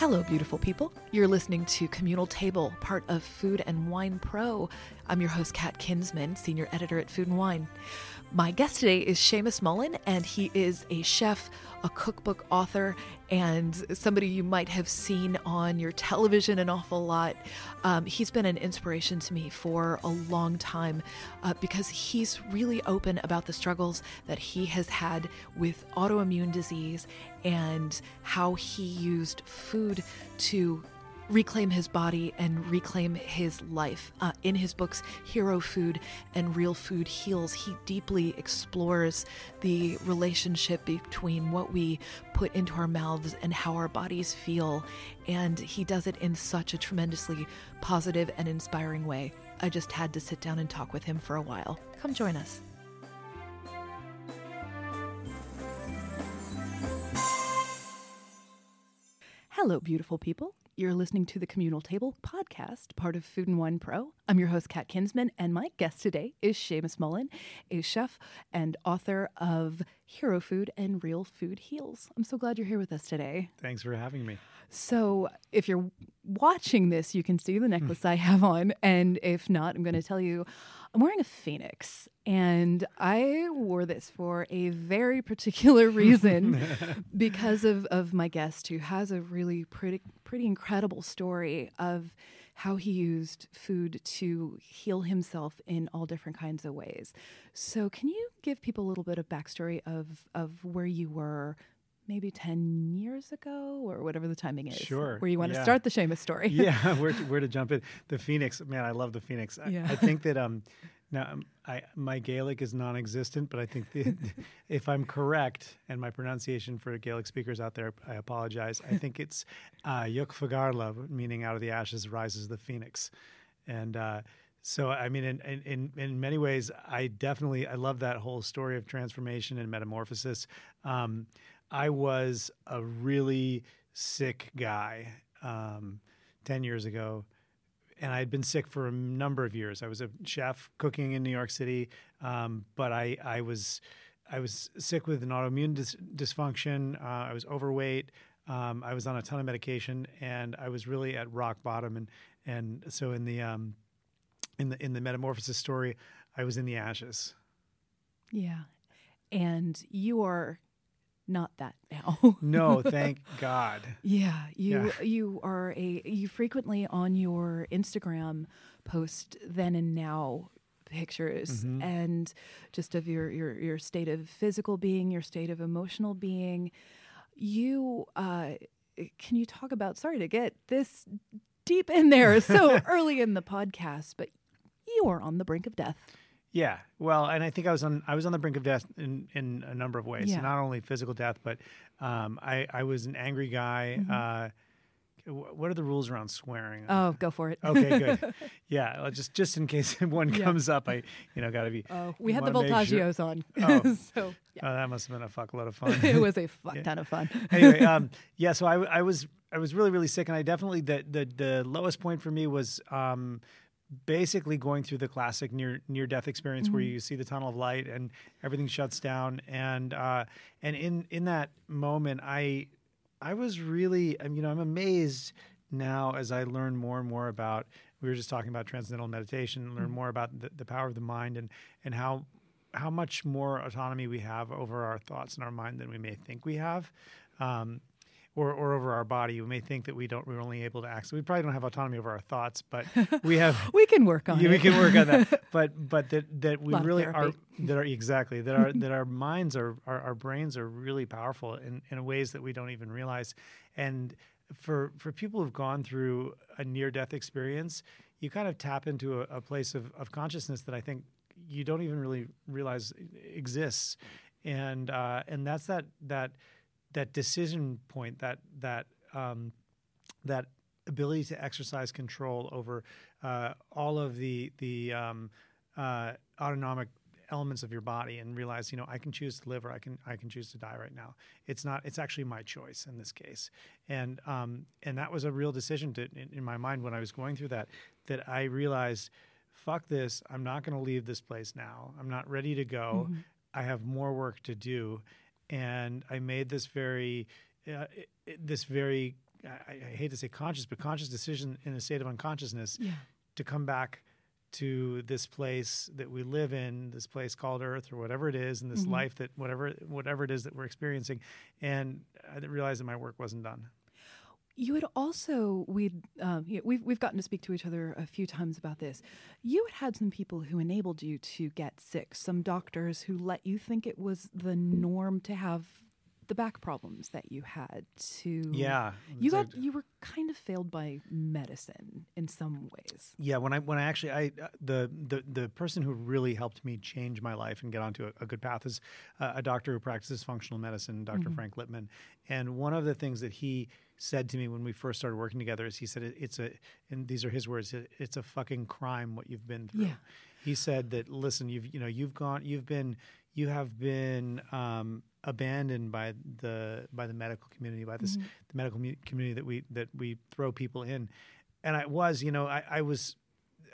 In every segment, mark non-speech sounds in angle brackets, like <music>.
Hello, beautiful people. You're listening to Communal Table, part of Food and Wine Pro. I'm your host, Kat Kinsman, senior editor at Food and Wine. My guest today is Seamus Mullen, and he is a chef, a cookbook author, and somebody you might have seen on your television an awful lot. Um, he's been an inspiration to me for a long time uh, because he's really open about the struggles that he has had with autoimmune disease and how he used food to reclaim his body and reclaim his life. Uh, in his books, Hero Food and Real Food Heals, he deeply explores the relationship between what we put into our mouths and how our bodies feel. And he does it in such a tremendously positive and inspiring way. I just had to sit down and talk with him for a while. Come join us. Hello, beautiful people. You're listening to the Communal Table podcast, part of Food and Wine Pro. I'm your host, Kat Kinsman, and my guest today is Seamus Mullen, a chef and author of Hero Food and Real Food Heals. I'm so glad you're here with us today. Thanks for having me. So, if you're watching this, you can see the hmm. necklace I have on. And if not, I'm going to tell you I'm wearing a phoenix. And I wore this for a very <laughs> particular reason <laughs> because of, of my guest who has a really pretty, pretty incredible story of how he used food to heal himself in all different kinds of ways. So, can you give people a little bit of backstory of, of where you were maybe 10 years ago or whatever the timing is. Sure. Where you want yeah. to start the Seamus story. <laughs> yeah, where to, where to jump in. The Phoenix, man, I love the Phoenix. I, Yeah. I think that um, now um, I my Gaelic is non-existent, but I think the, <laughs> if I'm correct and my pronunciation for Gaelic speakers out there, I apologize. I think it's uh, meaning out of the ashes rises the Phoenix, and. Uh, so I mean, in, in in in many ways, I definitely I love that whole story of transformation and metamorphosis. Um, I was a really sick guy um, ten years ago, and I had been sick for a number of years. I was a chef cooking in New York City, um, but I I was I was sick with an autoimmune dis- dysfunction. Uh, I was overweight. Um, I was on a ton of medication, and I was really at rock bottom. And and so in the um, in the in the metamorphosis story, I was in the ashes. Yeah. And you are not that now. No, <laughs> thank God. Yeah, you Yeah. you are a you frequently on your Instagram post then and now pictures Mhm. and just of your your your state of physical being, your state of emotional being. You uh can you talk about sorry to get this deep in there so <laughs> early in the podcast, but you are on the brink of death. Yeah, well, and I think I was on I was on the brink of death in, in a number of ways. Yeah. Not only physical death, but um, I I was an angry guy. Mm-hmm. Uh, what are the rules around swearing? Oh, go for it. Okay, good. <laughs> Yeah, well, just just in case <laughs> one Yeah. comes up, I you know got to be. Oh, we had the wanna sure- on. Oh. <laughs> so yeah. Oh, that must have been a fuckload of fun. it was a fuck Yeah. ton of fun. anyway, um, yeah. So I was I was really really sick, and I definitely the the, the lowest point for me was um, basically going through the classic near near death experience where you see the tunnel of light and everything shuts down, and uh, and in in that moment, I I was really I mean, you know I'm amazed now as I learn more and more about. We were just talking about transcendental meditation, learn more about the, the power of the mind and and how how much more autonomy we have over our thoughts and our mind than we may think we have, um, or or over our body. We may think that we don't. We're only able to act. So we probably don't have autonomy over our thoughts, but <laughs> we have. We can work on yeah, it. we can work on that. <laughs> But but that that we of really are that are exactly that our that our <laughs> minds are our, our brains are really powerful in, in ways that we don't even realize. And for for people who've gone through a near death experience, you kind of tap into a, a place of, of consciousness that I think you don't even really realize exists. And uh, and that's that that that decision point that that um, that ability to exercise control over uh, all of the the um, uh, autonomic elements of your body and realize you know I can choose to live or I can I can choose to die right now. It's not it's actually my choice in this case, and um, and that was a real decision to, in, in my mind when I was going through that that I realized fuck this. I'm not going to leave this place now. I'm not ready to go. I have more work to do and I made this very uh, this very I, I hate to say conscious, but conscious decision in a state of unconsciousness Yeah. to come back to this place that we live in, this place called Earth or whatever it is, and this Mhm. life that whatever whatever it is that we're experiencing, and I realized that my work wasn't done. You had also we um, we've we've gotten to speak to each other a few times about this. You had had some people who enabled you to get sick. Some doctors who let you think it was the norm to have the back problems that you had. To Yeah, you got you were kind of failed by medicine in some ways. Yeah, when I when I actually I uh, the the the person who really helped me change my life and get onto a, a good path is uh, a doctor who practices functional medicine, doctor Frank Lipman. And one of the things that he said to me when we first started working together is he said it's a and these are his words it's a fucking crime what you've been through. Yeah. He said that listen, you've you know you've gone you've been you have been um, abandoned by the by the medical community by this the medical mu- community that we that we throw people in and I was, you know, I, I was,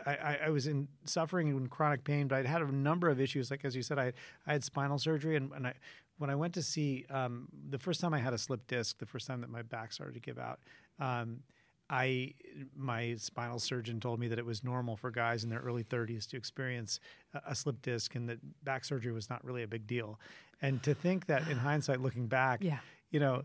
I, I- I was in suffering and chronic pain, but I'd had a number of issues. Like as you said, I, I had spinal surgery, and, and I, when I went to see um, the first time I had a slip disc, the first time that my back started to give out, um, I my spinal surgeon told me that it was normal for guys in their early 30s to experience a, slip disc, and that back surgery was not really a big deal. And to think that in <sighs> hindsight, looking back, Yeah. you know,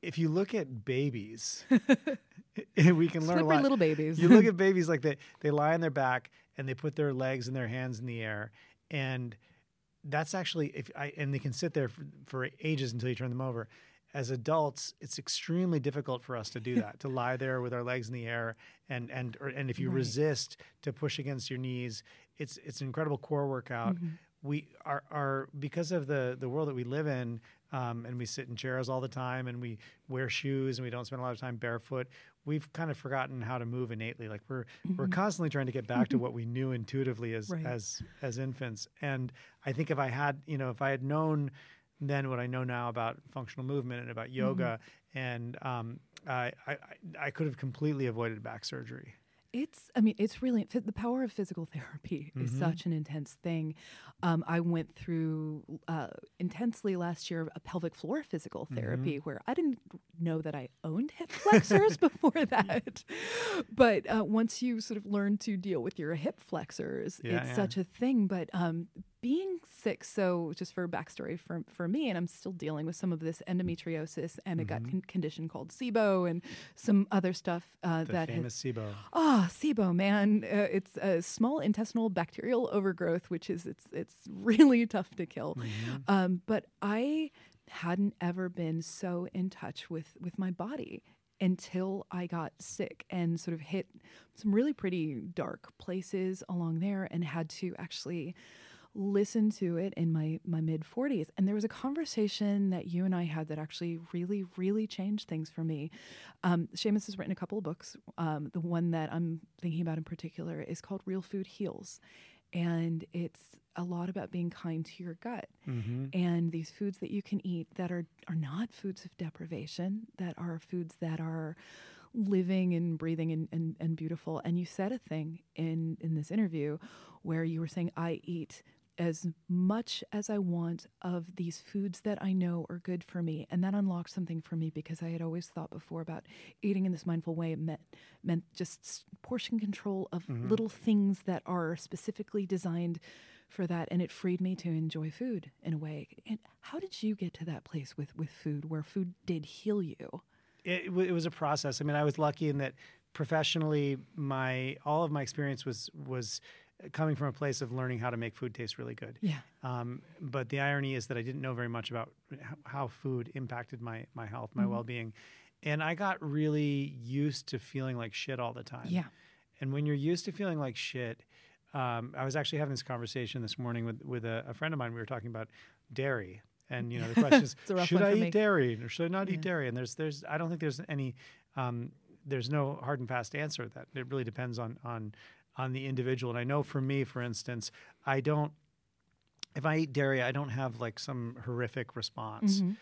if you look at babies, <laughs> <laughs> we can learn a lot. little babies. you look <laughs> at babies like they they lie on their back and they put their legs and their hands in the air, and that's actually if I and they can sit there for, for ages until you turn them over. As adults, it's extremely difficult for us to do that, to lie there with our legs in the air, and and or, and if you Right. resist, to push against your knees. It's it's an incredible core workout. Mm-hmm. We are are because of the the world that we live in, um, and we sit in chairs all the time, and we wear shoes, and we don't spend a lot of time barefoot. We've kind of forgotten how to move innately. Like we're we're constantly trying to get back to <laughs> what we knew intuitively as Right. as as infants. And I think if I had, you know, if I had known then what I know now about functional movement and about yoga, and um, I, I I could have completely avoided back surgery. It's, I mean, it's really the power of physical <laughs> therapy is such an intense thing. Um, I went through uh, intensely last year a pelvic floor physical therapy where I didn't know that I owned hip flexors <laughs> before that. But uh, once you sort of learn to deal with your hip flexors, Yeah, it's yeah. such a thing. But um, being sick, so just for backstory for, for me, and I'm still dealing with some of this endometriosis and a gut con- condition called SIBO and some other stuff uh, The that has- famous SIBO. Ah, SIBO, man, uh, it's a small intestinal bacterial overgrowth, which is it's it's <laughs> really tough to kill. Um, but I hadn't ever been so in touch with with my body until I got sick and sort of hit some really pretty dark places along there, and had to actually listen to it in my my mid 40s and there was a conversation that you and I had that actually really really changed things for me. Um Seamus has written a couple of books. Um the one that I'm thinking about in particular is called Real Food Heals and it's a lot about being kind to your gut Mm-hmm. and these foods that you can eat that are are not foods of deprivation that are foods that are living and breathing and, and, and beautiful and you said a thing in in this interview where you were saying i eat as much as i want of these foods that i know are good for me. And that unlocked something for me because i had always thought before about eating in this mindful way meant meant just portion control of mm-hmm. little things that are specifically designed for that. And it freed me to enjoy food in a way. And how did you get to that place with with food where food did heal you? It, it was a process. I mean, I was lucky in that professionally, my all of my experience was was coming from a place of learning how to make food taste really good. yeah Um, but the irony is that I didn't know very much about how food impacted my my health, my well being, and I got really used to feeling like shit all the time. yeah And when you're used to feeling like shit, um, I was actually having this conversation this morning with with a, a friend of mine. We were talking about dairy, and you know the question is, <laughs> It's a rough should I eat me. dairy or should I not eat dairy? And there's there's I don't think there's any um, there's no hard and fast answer to that. It really depends on on on the individual. And I know for me, for instance, I don't. If I eat dairy, I don't have like some horrific response. Mhm.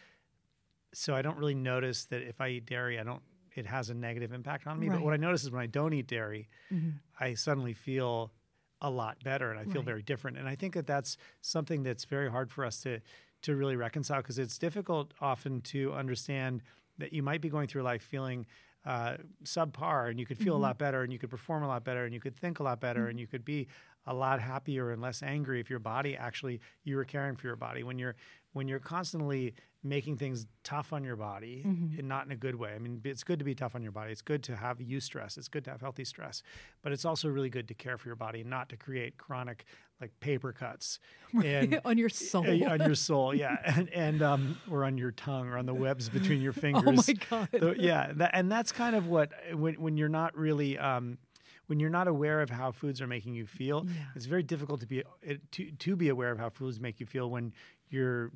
So I don't really notice that if I eat dairy, I don't. It has a negative impact on me. Right. But what I notice is when I don't eat dairy, Mhm. I suddenly feel a lot better and I feel Right. very different. And I think that that's something that's very hard for us to to really reconcile because it's difficult often to understand that you might be going through life feeling uh, subpar and you could feel Mm-hmm. a lot better and you could perform a lot better and you could think a lot better and you could be a lot happier and less angry if your body actually you were caring for your body when you're when you're constantly making things tough on your body Mm-hmm. and not in a good way i mean it's good to be tough on your body it's good to have you stress. it's good to have healthy stress but it's also really good to care for your body and not to create chronic like paper cuts and <laughs> on your soul. uh, on your <laughs> soul, yeah, <laughs> and and um, or on your tongue, or on the webs between your fingers. Oh my God. So, yeah, that, and that's kind of what when when you're not really. Um, when you're not aware of how foods are making you feel, Yeah. it's very difficult to be to to be aware of how foods make you feel when you're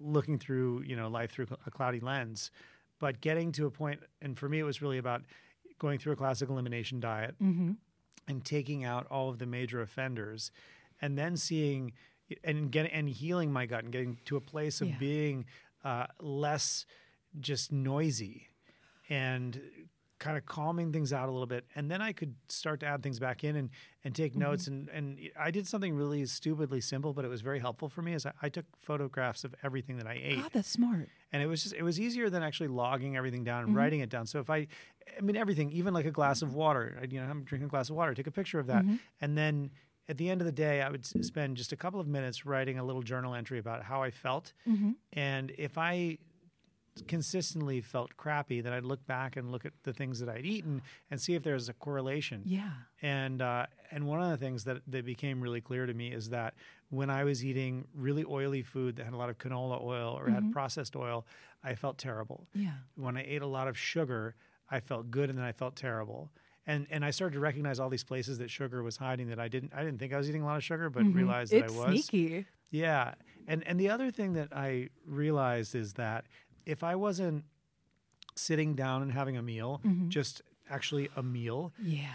looking through you know life through a cloudy lens. But getting to a point, and for me, it was really about going through a classic elimination diet Mm-hmm. and taking out all of the major offenders and then seeing and getting and healing my gut and getting to a place of Yeah. being uh, less just noisy and kind of calming things out a little bit and then i could start to add things back in and and take mm-hmm. notes and and i did something really stupidly simple but it was very helpful for me is I, I took photographs of everything that i ate. God, that's smart. and it was just it was easier than actually logging everything down and mm-hmm. writing it down. So if i i mean everything even like a glass of water I, you know i'm drinking a glass of water take a picture of that. Mm-hmm. And then at the end of the day i would spend just a couple of minutes writing a little journal entry about how i felt. And if i consistently felt crappy then i'd look back and look at the things that i'd eaten and see if there was a correlation Yeah. and uh, and one of the things that that became really clear to me is that when I was eating really oily food that had a lot of canola oil or had processed oil, I felt terrible. Yeah. When I ate a lot of sugar, I felt good, and then I felt terrible. And and I started to recognize all these places that sugar was hiding that I didn't I didn't think I was eating a lot of sugar, but realized that It's I was. sneaky. Yeah. And and the other thing that I realized is that if I wasn't sitting down and having a meal, just actually a meal, Yeah.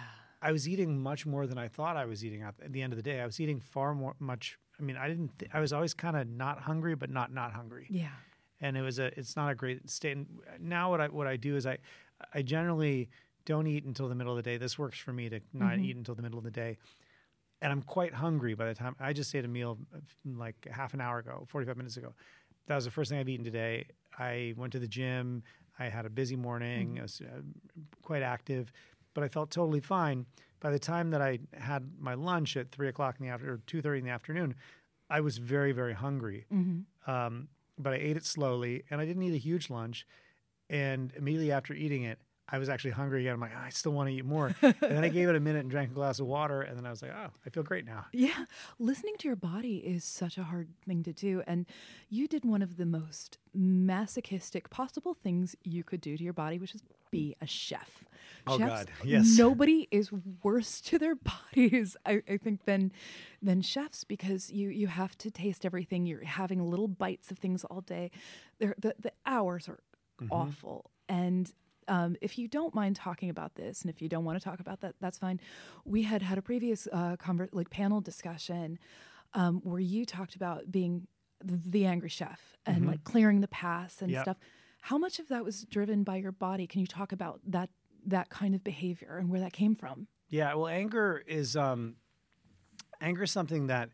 I was eating much more than I thought I was eating at the end of the day. I was eating far more much. I mean, I didn't. Th- I was always kind of not hungry, but not not hungry. Yeah. And it was a. It's not a great state. And now what I what I do is I, I generally don't eat until the middle of the day. This works for me to not eat until the middle of the day. And I'm quite hungry by the time I just ate a meal uh, like half an hour ago, 45 minutes ago. That was the first thing I've eaten today. I went to the gym. I had a busy morning. I was uh, quite active, but I felt totally fine. By the time that I had my lunch at three o'clock in the after or two thirty in the afternoon, I was very very hungry. Um, but I ate it slowly, and I didn't eat a huge lunch. And immediately after eating it, I was actually hungry again. I'm like, "Ah, I still want to eat more. <laughs> and then I gave it a minute and drank a glass of water, and then I was like, oh, I feel great now. Yeah, listening to your body is such a hard thing to do. And you did one of the most masochistic possible things you could do to your body, which is be a chef. Oh, Chefs, God, yes. Nobody is worse to their <laughs> bodies, I, I think, than than chefs because you you have to taste everything. You're having little bites of things all day. They're, the the hours are Mm-hmm. awful. And um, if you don't mind talking about this, and if you don't want to talk about that, that's fine. We had had a previous uh, conver- like panel discussion um, where you talked about being the angry chef and like clearing the past and Mm-hmm. Yep. stuff. How much of that was driven by your body? Can you talk about that that kind of behavior and where that came from? Yeah, well, anger is um, anger is something that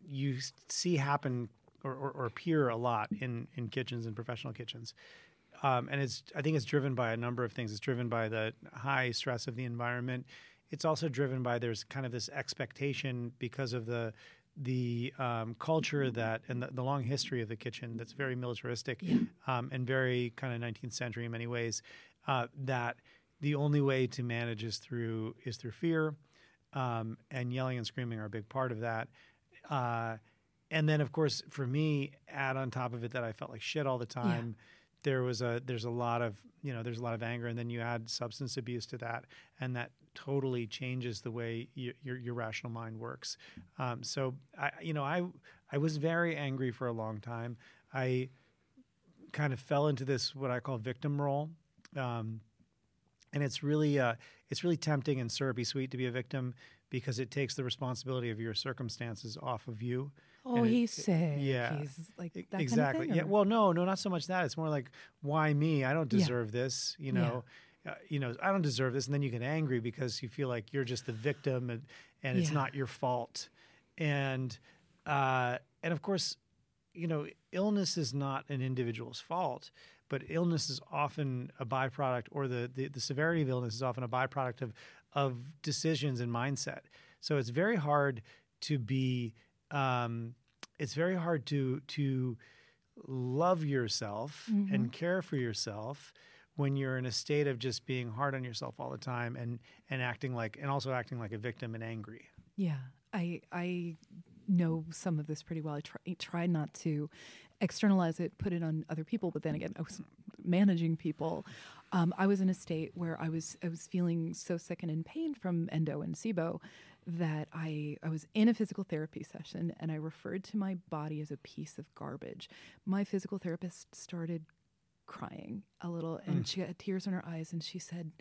you see happen or, or, or appear a lot in in kitchens and professional kitchens. Um, and it's I think it's driven by a number of things. It's driven by the high stress of the environment. It's also driven by there's kind of this expectation because of the the um, culture that and the, the long history of the kitchen that's very militaristic um, and very kind of 19th century in many ways. Uh, that the only way to manage is through is through fear, um, and yelling and screaming are a big part of that. Uh, and then, of course, for me, add on top of it that I felt like shit all the time. There was a there's a lot of you know there's a lot of anger, and then you add substance abuse to that, and that totally changes the way y your your rational mind works. Um, so I you know I I was very angry for a long time. I kind of fell into this what I call victim role. Um, and it's really uh, it's really tempting and syrupy sweet to be a victim because it takes the responsibility of your circumstances off of you. Oh, it- he's sick. yeah, he's like that exactly. Kind of yeah. thing, or- Well, no, no, not so much that. It's more like, why me? I don't Yeah. deserve this. You know, uh, you know, I don't deserve this, and then you get angry because you feel like you're just the victim, and, and it's Yeah. not your fault. And uh, and of course, you know, illness is not an individual's fault, but illness is often a byproduct, or the, the, the severity of illness is often a byproduct of, of decisions and mindset. So it's very hard to be, um, it's very hard to, to love yourself mm-hmm. and care for yourself when you're in a state of just being hard on yourself all the time and and acting like and also acting like a victim and angry. Yeah, I I know some of this pretty well. I try, try not to externalize it, put it on other people, but then again, I was managing people. Um, I was in a state where I was I was feeling so sick and in pain from endo and SIBO that I I was in a physical therapy session and I referred to my body as a piece of garbage. My physical therapist started crying a little and mm. she had tears in her eyes and she said,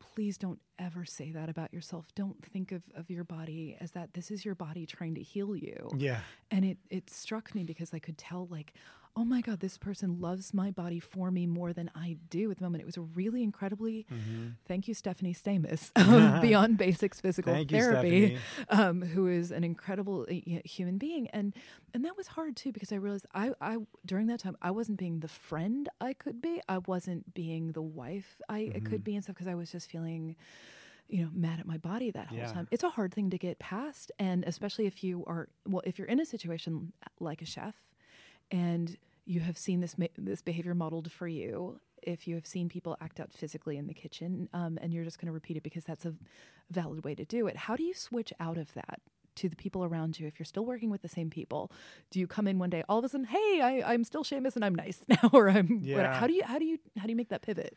please don't ever say that about yourself. Don't think of, of your body as that this is your body trying to heal you. Yeah. And it, it struck me because I could tell, like, oh my God, this person loves my body for me more than I do at the moment. It was a really incredibly, mm-hmm. thank you, Stephanie Stamus <laughs> Beyond Basics Physical thank Therapy, you, um, who is an incredible uh, human being. And and that was hard too because I realized I, I during that time I wasn't being the friend I could be. I wasn't being the wife I mm-hmm. could be and stuff because I was just feeling you know mad at my body that whole yeah. time it's a hard thing to get past and especially if you are well if you're in a situation like a chef and you have seen this this behavior modeled for you if you have seen people act out physically in the kitchen um, and you're just going to repeat it because that's a valid way to do it. How do you switch out of that to the people around you if you're still working with the same people? Do you come in one day all of a sudden hey I, i'm still Seamus and i'm nice <laughs> now or i'm yeah. how do you how do you how do you make that pivot?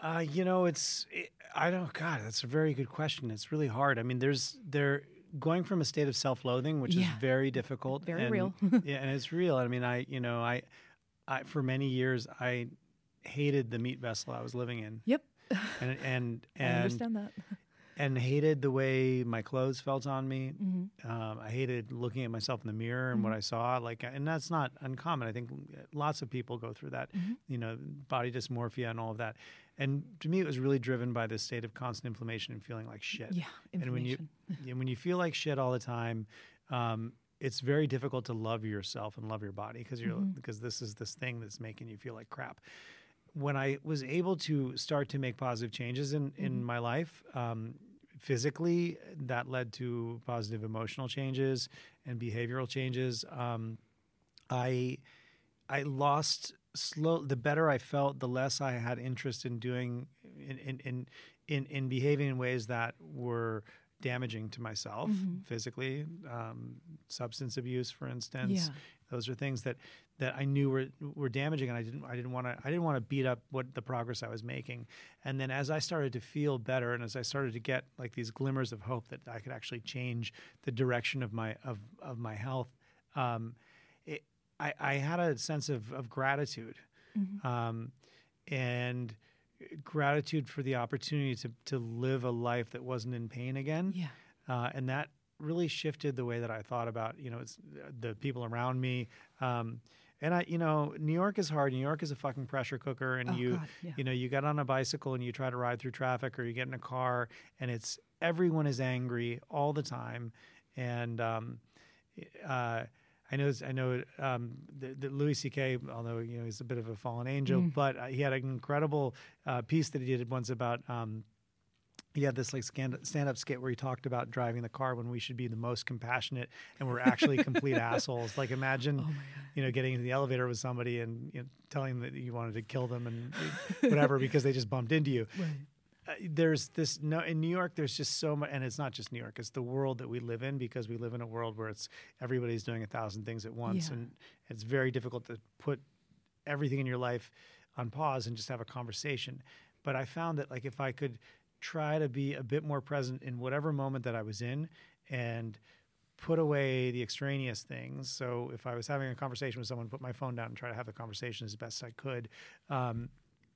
Uh, you know it's it, i don't god that's a very good question. It's really hard. I mean there's there going from a state of self-loathing, which yeah. is very difficult, very and, real. <laughs> <laughs> yeah, and it's real. I mean, I you know, I, I for many years I hated the meat vessel I was living in. Yep. And and <laughs> and I understand that. And hated the way my clothes felt on me. Mm-hmm. Um, I hated looking at myself in the mirror and mm-hmm. what I saw. Like, and that's not uncommon. I think lots of people go through that. Mm-hmm. You know, body dysmorphia and all of that. And to me, it was really driven by this state of constant inflammation and feeling like shit. Yeah, and when you and when you feel like shit all the time, um, it's very difficult to love yourself and love your body because you're mm-hmm. because this is this thing that's making you feel like crap. When I was able to start to make positive changes in in mm-hmm. my life, um, physically, that led to positive emotional changes and behavioral changes. Um, I I lost slow the better I felt, the less I had interest in doing in in in in, in behaving in ways that were damaging to myself mm-hmm. physically, um, substance abuse, for instance. Yeah. Those are things that that I knew were were damaging, and I didn't I didn't want to I didn't want to beat up what the progress I was making. And then as I started to feel better, and as I started to get like these glimmers of hope that I could actually change the direction of my of of my health. Um, I, I had a sense of, of gratitude mm-hmm. um, and gratitude for the opportunity to, to live a life that wasn't in pain again. Yeah. Uh, and that really shifted the way that I thought about, you know, it's the people around me. Um, and I, you know, New York is hard. New York is a fucking pressure cooker, and oh, you, God, yeah. you know, you get on a bicycle and you try to ride through traffic, or you get in a car, and it's everyone is angry all the time, and um, uh, I know I know um, that, Louis C.K. Although you know he's a bit of a fallen angel, mm. but uh, he had an incredible uh, piece that he did once about. Um, he had this like stand-up skit where he talked about driving the car when we should be the most compassionate and we're actually complete <laughs> assholes. Like imagine, oh you know, getting into the elevator with somebody and you know, telling them that you wanted to kill them and whatever because they just bumped into you. <laughs> Right uh, there's this no in New York. There's just so much, and it's not just New York. It's the world that we live in because we live in a world where it's everybody's doing a thousand things at once, yeah. and it's very difficult to put everything in your life on pause and just have a conversation. But I found that like if I could try to be a bit more present in whatever moment that I was in, and put away the extraneous things. So if I was having a conversation with someone, put my phone down and try to have the conversation as best I could. Um,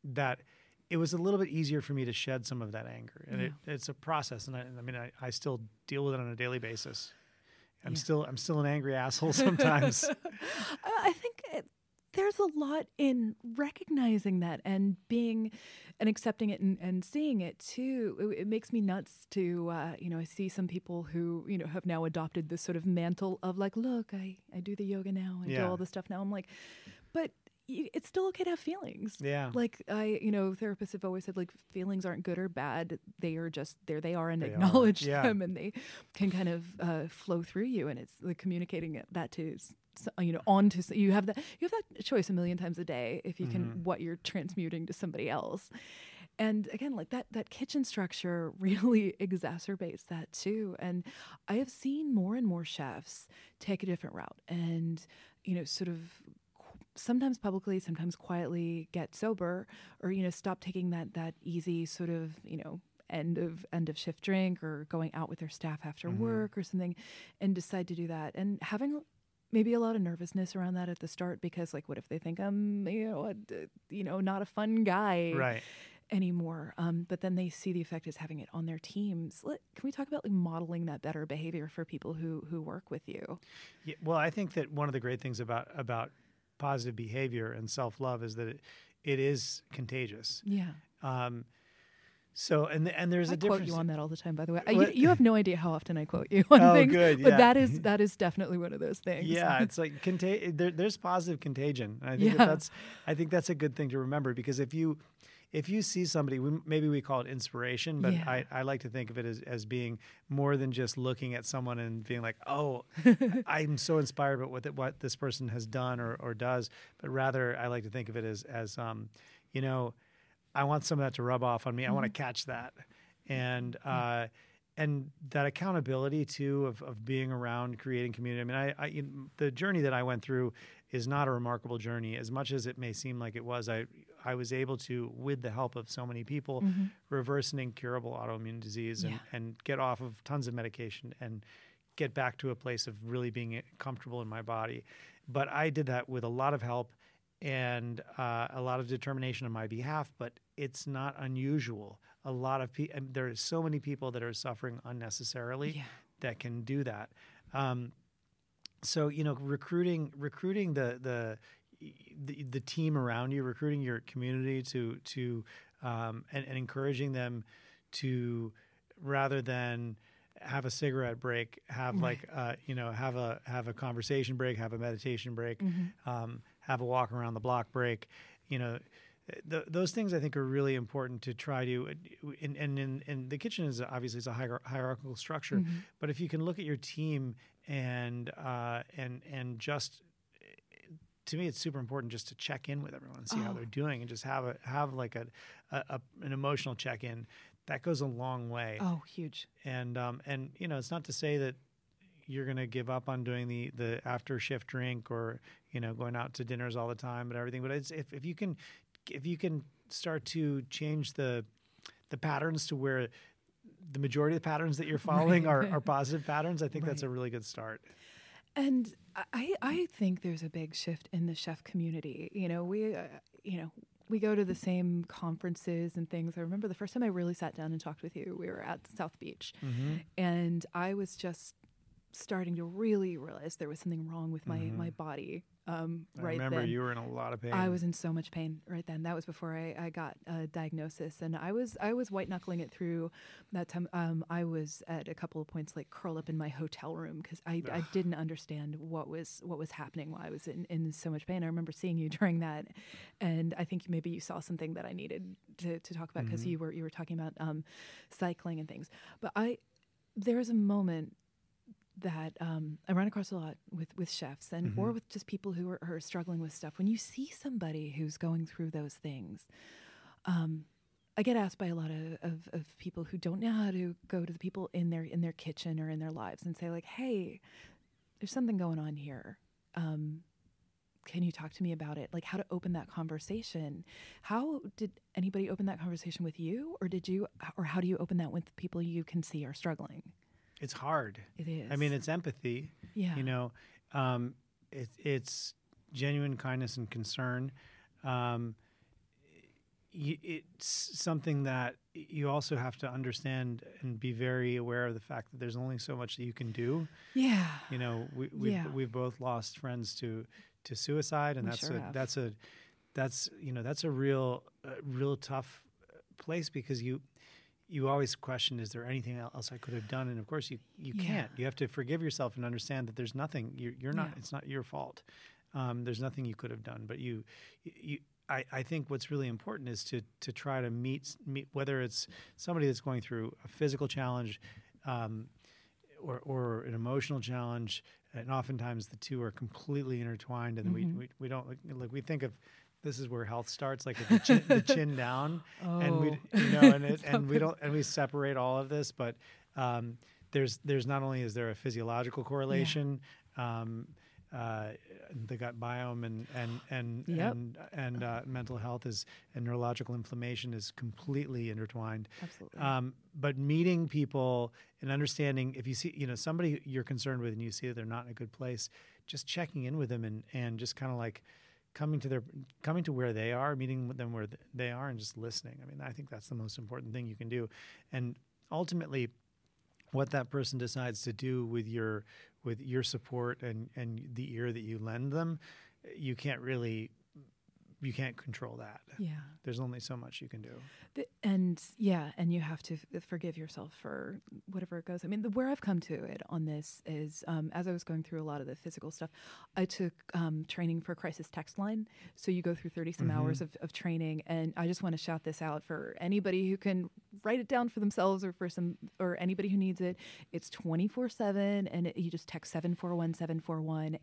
that it was a little bit easier for me to shed some of that anger. And yeah. it, it's a process. And I, I mean, I, I, still deal with it on a daily basis. I'm yeah. still, I'm still an angry asshole <laughs> sometimes. I think it, there's a lot in recognizing that and being and accepting it and, and seeing it too. It, it makes me nuts to, uh, you know, I see some people who, you know, have now adopted this sort of mantle of like, look, I, I do the yoga now, I do all this stuff now. I'm like, but it's still okay to have feelings. Yeah. Like I, you know, therapists have always said like feelings aren't good or bad. They are just there. They are, and They are, acknowledge yeah. them, and they can kind of uh, flow through you. And it's like communicating that to, you know, on to you have that you have that choice a million times a day if you Mm-hmm. can what you're transmuting to somebody else. And again, like that that kitchen structure <laughs> really exacerbates that too. And I have seen more and more chefs take a different route and you know sort of sometimes publicly sometimes quietly get sober or you know stop taking that that easy sort of you know end of end of shift drink or going out with their staff after work or something and decide to do that and having maybe a lot of nervousness around that at the start because like what if they think i'm you know a, you know not a fun guy Right. anymore. Um, but then they see the effect it's having it on their teams. Let, can we talk about like modeling that better behavior for people who who work with you? Yeah, well, I think that one of the great things about about positive behavior and self love is that it, it is contagious. Yeah, Um, so and and there's I a quote difference. you on that all the time. By the way, I, you, you have no idea how often I quote you on Oh, things. good, But that is <laughs> that is definitely one of those things. Yeah, <laughs> it's like conta- there, there's positive contagion. I think Yeah. that that's I think that's a good thing to remember because if you if you see somebody, we, maybe we call it inspiration, but Yeah. I, I like to think of it as, as being more than just looking at someone and being like, oh, <laughs> I'm so inspired by what the, what this person has done or, or does, but rather I like to think of it as as um, you know, I want some of that to rub off on me. I want to catch that, and uh, and that accountability too of, of being around creating community. I mean, I, I the journey that I went through is not a remarkable journey, as much as it may seem like it was. I I was able to, with the help of so many people, reverse an incurable autoimmune disease and, Yeah. and get off of tons of medication and get back to a place of really being comfortable in my body. But I did that with a lot of help and uh, a lot of determination on my behalf. But it's not unusual. A lot of people, there are so many people that are suffering unnecessarily Yeah. that can do that. Um, so you know, recruiting recruiting the the the, the team around you, recruiting your community to to um, and, and encouraging them to rather than have a cigarette break, have like uh, you know have a have a conversation break, have a meditation break, um, have a walk around the block break, you know. Th- those things I think are really important to try to, and and, and, and the kitchen is obviously it's a hier- hierarchical structure, but if you can look at your team and uh, and and just to me it's super important just to check in with everyone and see how Oh. they're doing and just have a have like a, a, a an emotional check in that goes a long way Oh, huge. and um and you know it's not to say that you're going to give up on doing the the after shift drink or you know going out to dinners all the time and everything but it's if, if you can if you can start to change the the patterns to where the majority of the patterns that you're <laughs> following are, are positive patterns i think that's a really good start And I, I think there's a big shift in the chef community. You know, we, uh, you know, we go to the same conferences and things. I remember the first time I really sat down and talked with you, we were at South Beach, and I was just starting to really realize there was something wrong with my my body. Um, i right remember then. you were in a lot of pain I was in so much pain right then. That was before I, I got a diagnosis, and I was I was white knuckling it through that time. Um, I was at a couple of points like curled up in my hotel room because I, I didn't understand what was what was happening while I was in, in so much pain. I remember seeing you <laughs> during that, and I think maybe you saw something that I needed to, to talk about because you were you were talking about um, cycling and things. But I there was a moment that um, I run across a lot with with chefs and or with just people who are, are struggling with stuff. When you see somebody who's going through those things, um, I get asked by a lot of, of, of people who don't know how to go to the people in their in their kitchen or in their lives and say like, "Hey, there's something going on here. Um, can you talk to me about it? Like how to open that conversation? How did anybody open that conversation with you, or did you, or how do you open that with people you can see are struggling? It's hard It is. I mean, it's empathy. Yeah. You know, um, it, it's genuine kindness and concern. Um, y- it's something that you also have to understand and be very aware of the fact that there's only so much that you can do. yeah. You know, we, we've, Yeah. we've both lost friends to to suicide, and We that's sure a have. that's a that's you know that's a real uh, real tough place because you you always question is there anything else I could have done and of course you you Yeah. can't you have to forgive yourself and understand that there's nothing you're, you're not Yeah. it's not your fault um, there's nothing you could have done but you you I, I think what's really important is to to try to meet meet whether it's somebody that's going through a physical challenge um, or, or an emotional challenge and oftentimes the two are completely intertwined and we, Mhm. we, we don't like we think of this is where health starts like the chin, the <laughs> chin down and we Oh. you know and it, <laughs> and we don't and we separate all of this but um, there's there's not only is there a physiological correlation um, uh, the gut biome and and and Yep. and, and uh, mental health is and neurological inflammation is completely intertwined Absolutely. um, but meeting people and understanding if you see you know somebody you're concerned with and you see that they're not in a good place just checking in with them and and just kind of like coming to their coming to where they are meeting them where they are and just listening. I mean i think that's the most important thing you can do. And ultimately what that person decides to do with your with your support and and the ear that you lend them you can't really you can't control that yeah. there's only so much you can do The- and yeah, and you have to f- forgive yourself for whatever it goes. I mean, the, where I've come to it on this is um, as I was going through a lot of the physical stuff, I took um, training for crisis text line. So you go through 30 some hours of, of training. And I just want to shout this out for anybody who can write it down for themselves or for some, or anybody who needs it. It's 24 7, and it, you just text 741 741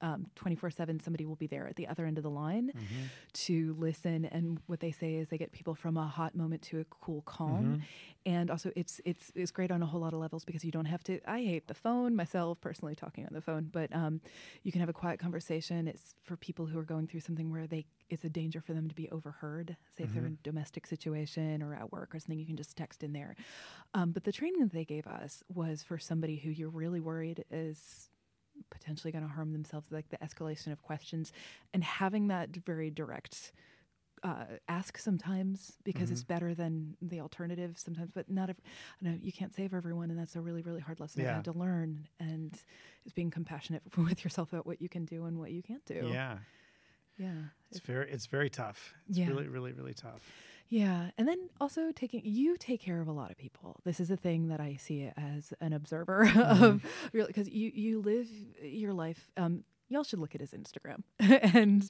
um, 24-7 somebody will be there at the other end of the line to listen. And what they say is they get people from a hot moment to a cool calm. And also it's it's it's great on a whole lot of levels because you don't have to i hate the phone myself personally talking on the phone but um, you can have a quiet conversation. It's for people who are going through something where they it's a danger for them to be overheard say if they're in a domestic situation or at work or something you can just text in there. Um, but the training that they gave us was for somebody who you're really worried is potentially going to harm themselves, like the escalation of questions, and having that very direct uh, ask sometimes because it's better than the alternative sometimes. But not, ev- I know you can't save everyone, and that's a really, really hard lesson I Yeah. had to learn. And it's being compassionate <laughs> with yourself about what you can do and what you can't do. yeah yeah, It's very it's very tough. It's Yeah. really really really tough. Yeah, and then also taking you take care of a lot of people. This is a thing that I see as an observer <laughs> of really because you you live your life. Um, y'all should look at his Instagram <laughs> and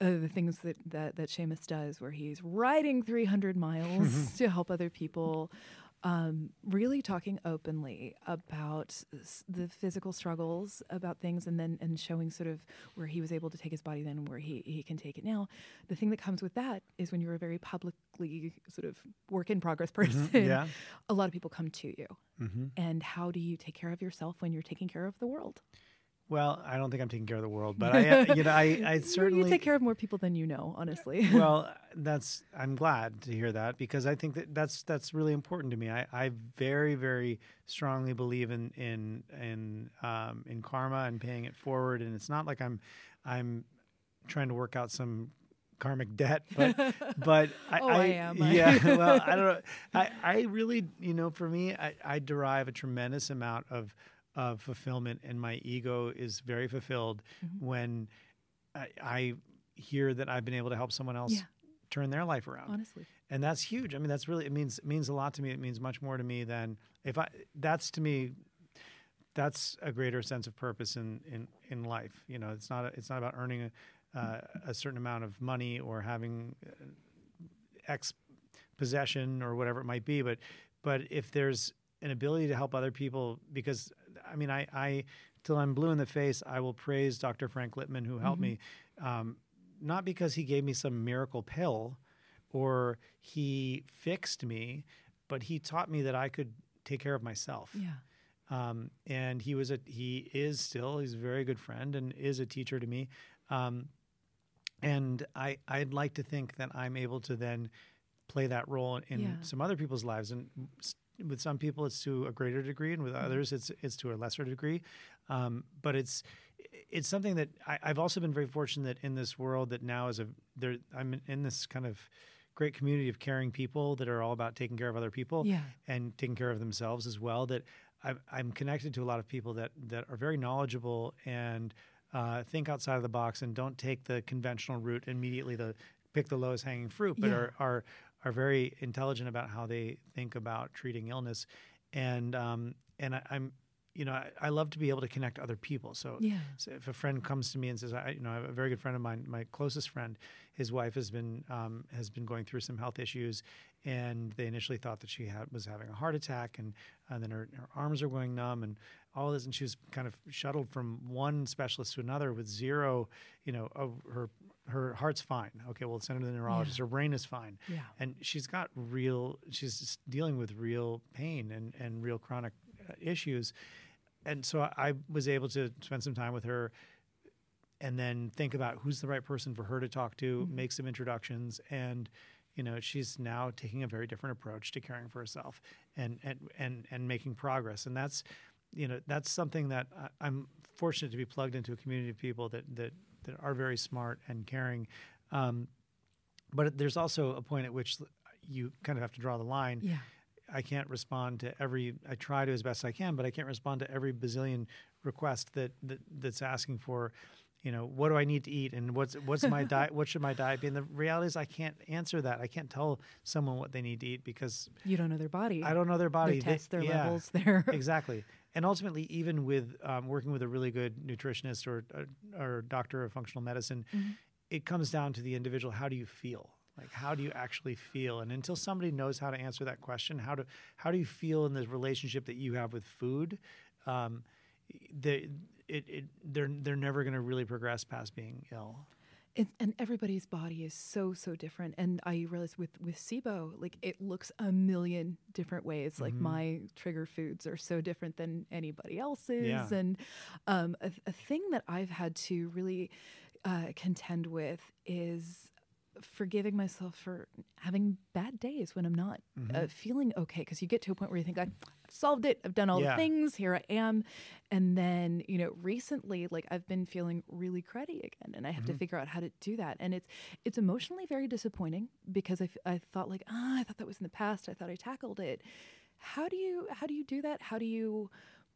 uh, the things that that that Seamus does, where he's riding 300 miles <laughs> to help other people. Um, really talking openly about s- the physical struggles, about things, and then and showing sort of where he was able to take his body then and where he, he can take it now. The thing that comes with that is when you're a very publicly sort of work in progress person, <laughs> yeah. a lot of people come to you. hmm And how do you take care of yourself when you're taking care of the world? Well, I don't think I'm taking care of the world, but I <laughs> you know I I certainly you take care of more people than you know, honestly. <laughs> well, that's I'm glad to hear that because I think that that's that's really important to me. I, I very very strongly believe in in in um, in karma and paying it forward, and it's not like I'm I'm trying to work out some karmic debt, but <laughs> but I, Oh, I am. yeah. Well, I don't know. I I really you know for me I, I derive a tremendous amount of of fulfillment, and my ego is very fulfilled Mm-hmm. when I, I hear that I've been able to help someone else Yeah. turn their life around, honestly. and that's huge. I mean, that's really it means it means a lot to me. It means much more to me than if I. That's to me. That's a greater sense of purpose in in in life. You know, it's not a, it's not about earning a, uh, a certain amount of money or having uh, X possession or whatever it might be, but but if there's an ability to help other people, because I mean, I, I till I'm blue in the face, I will praise Dr. Frank Lipman who helped me, um, not because he gave me some miracle pill or he fixed me, but he taught me that I could take care of myself. Yeah. Um, and he was a he is still he's a very good friend and is a teacher to me. Um, and I I'd like to think that I'm able to then play that role in Yeah. some other people's lives and with some people it's to a greater degree and with others it's it's to a lesser degree um, but it's it's something that I, I've also been very fortunate that in this world that now is a there I'm in- this kind of great community of caring people that are all about taking care of other people Yeah. and taking care of themselves as well. That I'm, I'm connected to a lot of people that that are very knowledgeable and uh, think outside of the box and don't take the conventional route immediately to pick the lowest hanging fruit, but Yeah. are, are are very intelligent about how they think about treating illness, and um, and I, I'm you know I, I love to be able to connect other people. So Yeah. so if a friend comes to me and says, I, you know, I have a very good friend of mine, my closest friend, his wife has been um, has been going through some health issues, and they initially thought that she had was having a heart attack, and, and then her, her arms are going numb, and all this, and she was kind of shuttled from one specialist to another with zero, you know, oh, her her heart's fine. Okay, we'll send her to the neurologist. Her brain is fine, Yeah. and she's got real, she's dealing with real pain and and real chronic uh, issues and so I, I was able to spend some time with her and then think about who's the right person for her to talk to make some introductions and you know she's now taking a very different approach to caring for herself and and and, and making progress and that's you know that's something that I, i'm fortunate to be plugged into a community of people that that that are very smart and caring um, but there's also a point at which you kind of have to draw the line Yeah. I can't respond to every. I try to as best I can, but I can't respond to every bazillion request that, that that's asking for. You know, what do I need to eat, and what's what's my <laughs> diet? What should my diet be? And the reality is, I can't answer that. I can't tell someone what they need to eat because You don't know their body. I don't know their body. Their They- tests, their yeah, levels, <laughs> their exactly. And ultimately, even with um, working with a really good nutritionist or or doctor of functional medicine, Mm-hmm. it comes down to the individual. How do you feel? Like, how do you actually feel? And until somebody knows how to answer that question, how do how do you feel in the relationship that you have with food? Um, they, it, it, they're they're never going to really progress past being ill. And, and everybody's body is so so different and i realize with with SIBO like it looks a million different ways like Mm-hmm. my trigger foods are so different than anybody else's Yeah. and um, a, a thing that i've had to really uh, contend with is forgiving myself for having bad days when i'm not Mm-hmm. uh, feeling okay because you get to a point where you think i've solved it. I've done all Yeah. the things. Here i am. And then you know recently like i've been feeling really cruddy again and i have to figure out how to do that. And it's it's emotionally very disappointing because i, f- I thought like ah i thought that was in the past. I thought i tackled it. How do you how do you do that? How do you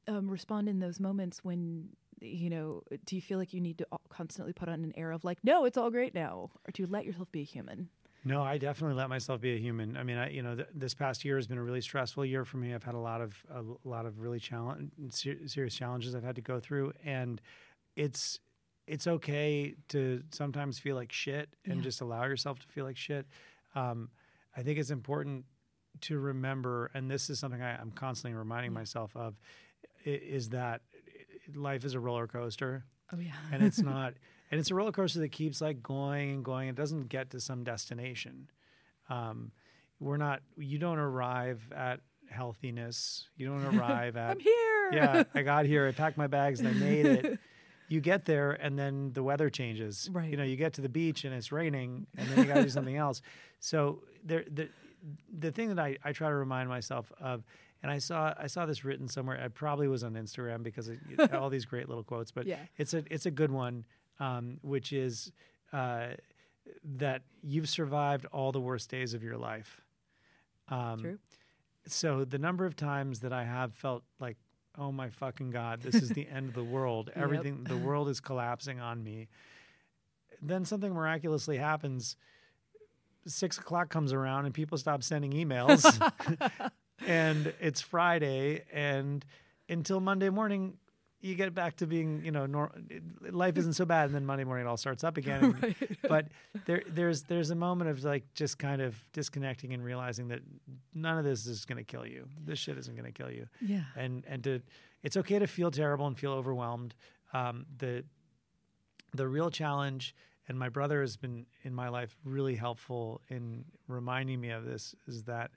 um, respond in those moments when you know do you feel like you need to constantly put on an air of like no it's all great now or do you let yourself be a human No, I definitely let myself be a human. I mean, I, you know, th- this past year has been a really stressful year for me. I've had a lot of a lot of really challenge, ser- serious challenges I've had to go through, and it's it's okay to sometimes feel like shit and Yeah. just allow yourself to feel like shit. Um, I think it's important to remember, and this is something I, I'm constantly reminding myself of, is that life is a roller coaster oh yeah and it's not <laughs> and it's a roller coaster that keeps like going and going it doesn't get to some destination um, we're not you don't arrive at healthiness you don't <laughs> arrive at i'm here yeah i got here i packed my bags and i made it <laughs> you get there and then the weather changes Right. you know you get to the beach and it's raining and then you got to do something else <laughs> so there the the thing that I, I try to remind myself of and I saw I saw this written somewhere. It probably was on Instagram because it, all these great little quotes. But Yeah. it's a it's a good one, um, which is uh, that you've survived all the worst days of your life. Um, True. So the number of times that I have felt like, oh my fucking god, this is the <laughs> end of the world. Yep. Everything, the world is collapsing on me. Then something miraculously happens. Six o'clock comes around and people stop sending emails, <laughs> <laughs> and it's Friday, and until Monday morning, you get back to being, you know, nor- life isn't so bad, and then Monday morning it all starts up again. <laughs> and- Right. But there, there's there's a moment of like just kind of disconnecting and realizing that none of this is going to kill you. This shit isn't going to kill you yeah and and to it's okay to feel terrible and feel overwhelmed um, the the real challenge and my brother has been in my life really helpful in reminding me of this is that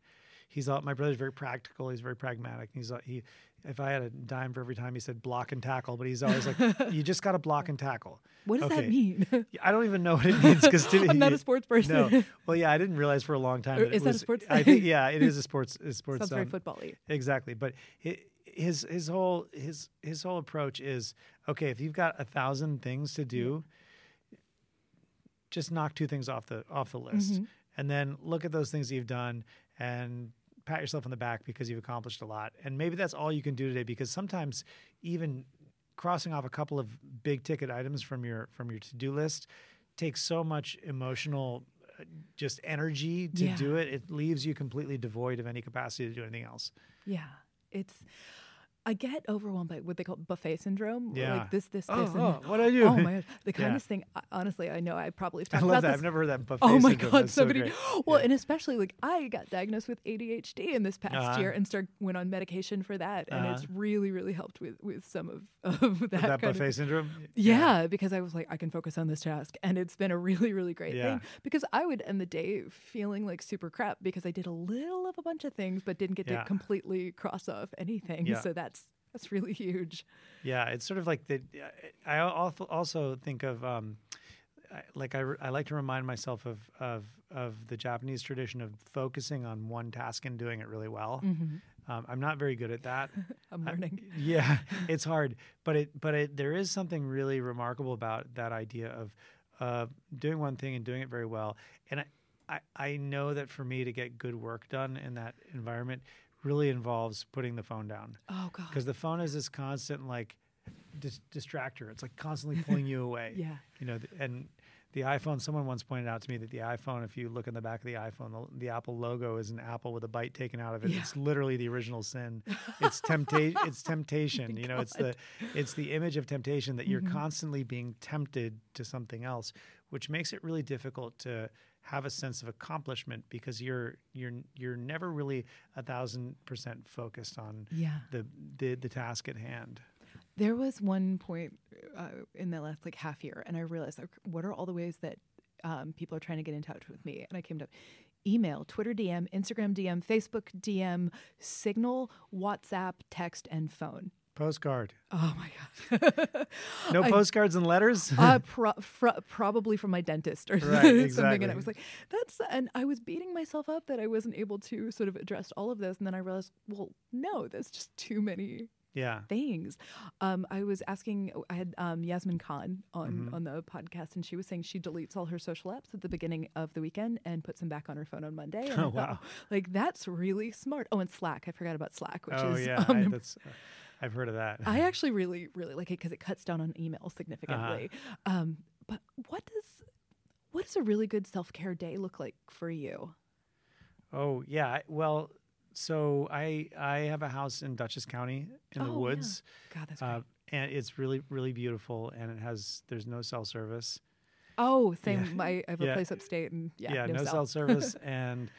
he's all, my brother's very practical. He's very pragmatic. He's all- he if i had a dime for every time he said block and tackle but he's always like <laughs> you just got to block and tackle. What does that mean? <laughs> I don't even know what it means because <laughs> i'm not a sports person. No well yeah i didn't realize for a long time Or that it is that a was, sports i think yeah it is a sports a sports sounds very um, football-y. Exactly, but hi- his his whole his his whole approach is okay. If you've got a thousand things to do, just knock two things off the off the list, Mm-hmm. and then look at those things that you've done and pat yourself on the back because you've accomplished a lot. And maybe that's all you can do today because sometimes even crossing off a couple of big ticket items from your from your to do list takes so much emotional uh, just energy to Yeah. do it. It leaves you completely devoid of any capacity to do anything else. Yeah, it's. I get overwhelmed by what they call buffet syndrome. Yeah. Like this, this, Oh, this. and oh, what do I do? Oh my god, the <laughs> Yeah. kindest thing. I- Honestly, I know I probably have I talked love about that. this. I've never heard that buffet. Oh my syndrome. god, That's so somebody. great. <gasps> well, Yeah. and especially like I got diagnosed with ADHD in this past Uh-huh. year and start went on medication for that, and it's Uh-huh. really, really helped with with some of <laughs> of that, that buffet of. syndrome. Yeah, because I was like, I can focus on this task, and it's been a really, really great Yeah. thing. Because I would end the day feeling like super crap because I did a little of a bunch of things, but didn't get Yeah. to completely cross off anything. Yeah. So that's <laughs> that's really huge. Yeah, it's sort of like the. I al- also think of um, like I, I like to remind myself of of of the Japanese tradition of focusing on one task and doing it really well. Um, I'm not very good at that. <laughs> I'm I- learning. yeah, <laughs> it's hard, but it but it there is something really remarkable about that idea of uh, doing one thing and doing it very well. And I, I I know that for me to get good work done in that environment really involves putting the phone down Oh god. because the phone is this constant like dis- distractor. It's like constantly pulling you <laughs> away. Yeah. You know, th- and the iPhone. Someone once pointed out to me that the iPhone, if you look in the back of the iPhone, the, the Apple logo is an apple with a bite taken out of it. Yeah. It's literally the original sin. <laughs> It's temptation. it's temptation. you know, it's the it's the image of temptation that you're mm-hmm. constantly being tempted to something else, which makes it really difficult to have a sense of accomplishment because you're you're you're never really a thousand percent focused on Yeah. the the, the task at hand. There was one point uh, in the last like half year, and I realized like, what are all the ways that um, people are trying to get in touch with me? And I came to email, Twitter DM, Instagram DM, Facebook DM, Signal, WhatsApp, text, and phone. Postcard. Oh my god! <laughs> No I- postcards and letters. uh, <laughs> pro- fr- probably from my dentist or Right, <laughs> something. exactly. And I was like, that's, and I was beating myself up that I wasn't able to sort of address all of this. And then I realized, well, no, there's just too many yeah. things. Um, I was asking, I had um, Yasmin Khan on Mm-hmm. on the podcast, and she was saying she deletes all her social apps at the beginning of the weekend and puts them back on her phone on Monday. And Oh, thought, wow. like that's really smart. Oh, and Slack, I forgot about Slack, which oh is yeah. um, I, that's. uh, I've heard of that. I <laughs> actually really, really like it because it cuts down on email significantly. Uh-huh. Um, but what does what does a really good self care day look like for you? Oh yeah. Well, so I I have a house in Dutchess County in the Oh, yeah. woods, God, that's great. uh, and it's really really beautiful, and it has there's no cell service. oh, same. yeah. My, I have a Yeah. place upstate, and yeah, no, cell. cell service, <laughs> and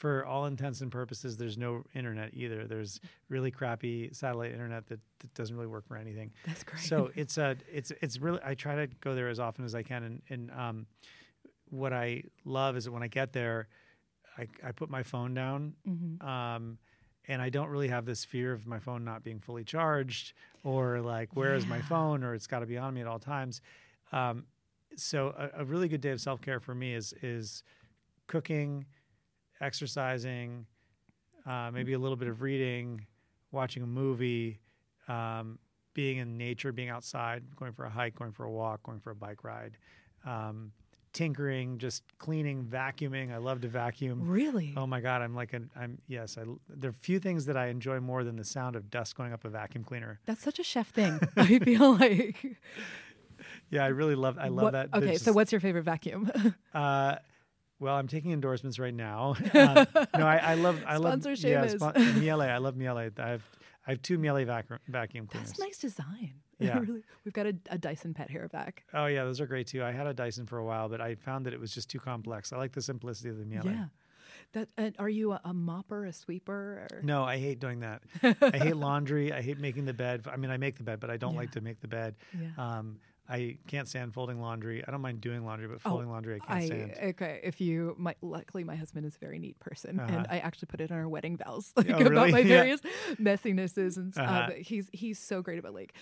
for all intents and purposes, there's no internet either. There's really crappy satellite internet that, that doesn't really work for anything. That's great. So it's a it's it's really I try to go there as often as I can, and and um, what I love is that when I get there, I I put my phone down. Mhm. Um, and I don't really have this fear of my phone not being fully charged, or like where is my phone, or it's got to be on me at all times. Um, so a, a really good day of self care for me is is cooking, exercising, uh, maybe a little bit of reading, watching a movie, um, being in nature, being outside, going for a hike, going for a walk, going for a bike ride, um, tinkering, just cleaning, vacuuming. I love to vacuum. really, Oh my god, I'm like an I'm yes, I there are few things that I enjoy more than the sound of dust going up a vacuum cleaner. that's such a chef thing. <laughs> I feel like. Yeah, I really love I love What- that. Okay, There's so what's your favorite vacuum? uh well, I'm taking endorsements right now. <laughs> Um, no, I, I love I love Sponsor yeah, spon- Miele. I love Miele. I have I have two Miele vac- vacuum cleaners. That's nice design. <laughs> Yeah. really, we've got a, a Dyson pet hair back. Oh yeah, those are great too. I had a Dyson for a while, but I found that it was just too complex. I like the simplicity of the Miele. Yeah. That and are you a, a mopper, a sweeper? Or? No, I hate doing that. <laughs> I hate laundry. I hate making the bed. I mean, I make the bed, but I don't like to make the bed. Yeah. Um, I can't stand folding laundry. I don't mind doing laundry, but Oh, folding laundry I can't I stand. okay. If you, my, luckily, my husband is a very neat person, Uh-huh. and I actually put it on our wedding vows, like Oh, about really? my <laughs> Yeah. various messinesses and stuff. Uh-huh. but he's he's so great about like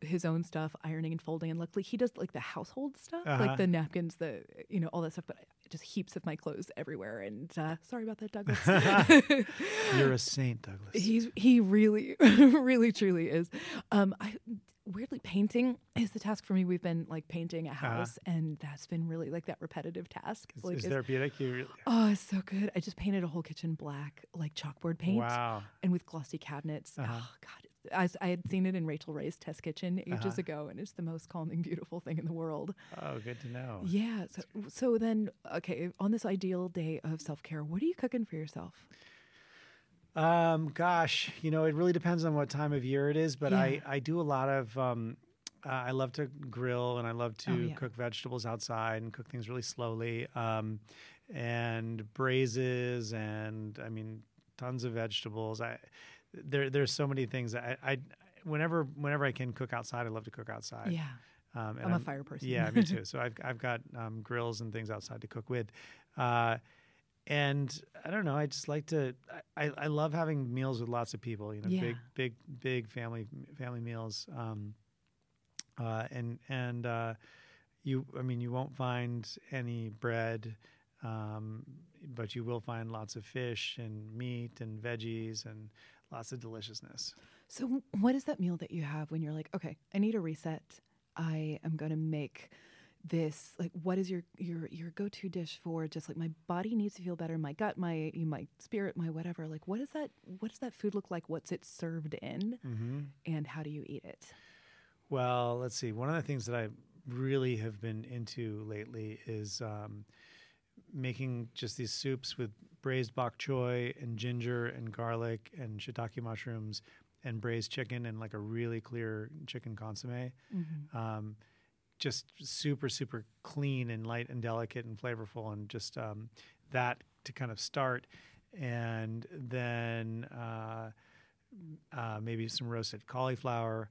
his own stuff, ironing and folding, and luckily he does like the household stuff, Uh-huh. like the napkins, the you know all that stuff. But just heaps of my clothes everywhere, and uh, sorry about that, Douglas. <laughs> <laughs> You're a saint, Douglas. He's he really, really, truly is. Um, I weirdly painting is the task for me. We've been like painting a house, and that's been really like that repetitive task. It's, like it's- therapeutic. You really, oh, it's so good. I just painted a whole kitchen black, like chalkboard paint, wow. and with glossy cabinets. Uh-huh. Oh God, As I had seen it in Rachael Ray's test kitchen ages Uh-huh. ago, and it's the most calming, beautiful thing in the world. Oh, good to know. Yeah. So, so then, okay, on this ideal day of self care, what are you cooking for yourself? Um, gosh, you know, it really depends on what time of year it is, but Yeah. I, I do a lot of, um, uh, I love to grill and I love to Oh, yeah. cook vegetables outside and cook things really slowly. Um, and braises and I mean, tons of vegetables. I, there, there's so many things that I, I, whenever, whenever I can cook outside, I love to cook outside. yeah. Um, and I'm a fire person. Yeah, me too. <laughs> So I've I've got um, grills and things outside to cook with, uh, and I don't know. I just like to. I, I love having meals with lots of people. You know, Yeah. big big big family family meals. Um, uh, and and uh, you, I mean, you won't find any bread. Um, but you will find lots of fish and meat and veggies and lots of deliciousness. So, what is that meal that you have when you're like, okay, I need a reset. I am going to make this. Like, what is your your your go to dish for just like my body needs to feel better, my gut, my my spirit, my whatever. Like, what is that? What does that food look like? What's it served in, Mm-hmm. and how do you eat it? Well, let's see. One of the things that I really have been into lately is um, making just these soups with braised bok choy and ginger and garlic and shiitake mushrooms and braised chicken and like a really clear chicken consomme. Um, just super, super clean and light and delicate and flavorful, and just um, that to kind of start. And then uh, uh, maybe some roasted cauliflower.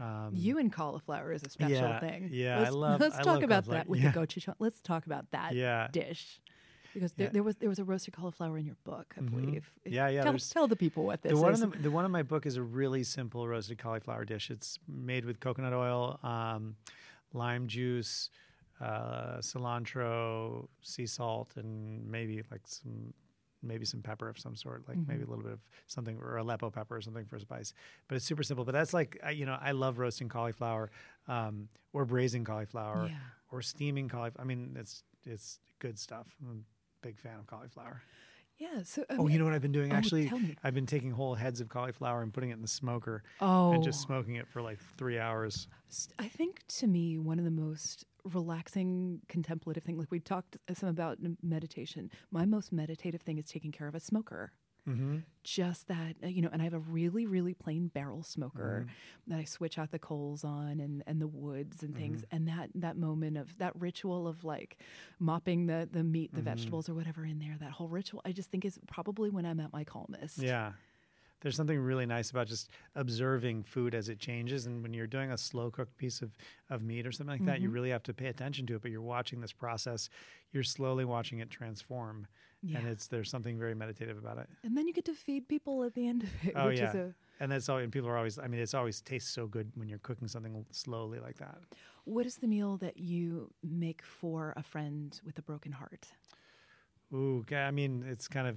Um, You and cauliflower is a special yeah, thing. yeah, I let's, love- Let's I talk love about that with Yeah. the gochujang. Let's talk about that Yeah. dish because there, Yeah. there was there was a roasted cauliflower in your book, I Mhm. believe. Yeah, yeah, Tell, tell the people what this the one is. in the, the one in my book is a really simple roasted cauliflower dish. It's made with coconut oil, um, lime juice, uh, cilantro, sea salt, and maybe like some maybe some pepper of some sort, like maybe a little bit of something or Aleppo pepper or something for spice. But it's super simple. But that's like I, you know I love roasting cauliflower um, or braising cauliflower Yeah. or steaming cauliflower. I mean it's it's good stuff. I'm a big fan of cauliflower. Yeah. So I Oh, mean- you know what I've been doing? Oh, Actually. I've been taking whole heads of cauliflower and putting it in the smoker Oh, and just oh. smoking it for like three hours. I think to me, one of the most relaxing contemplative thing, like we talked some about meditation. My most meditative thing is taking care of a smoker. Mm-hmm. Just that, uh, you know, and I have a really, really plain barrel smoker Mm-hmm. that I switch out the coals on and, and the woods and things. Mm-hmm. And that, that moment of that ritual of like mopping the, the meat, the Mm-hmm. vegetables or whatever in there, that whole ritual, I just think is probably when I'm at my calmest. Yeah. There's something really nice about just observing food as it changes. And when you're doing a slow cooked piece of, of meat or something like that, you really have to pay attention to it. But you're watching this process, you're slowly watching it transform. And Yeah. it's there's something very meditative about it. And then you get to feed people at the end of it, Oh, which yeah. is a And that's all. And people are always. I mean, it's always tastes so good when you're cooking something slowly like that. What is the meal that you make for a friend with a broken heart? Ooh, I mean, it's kind of,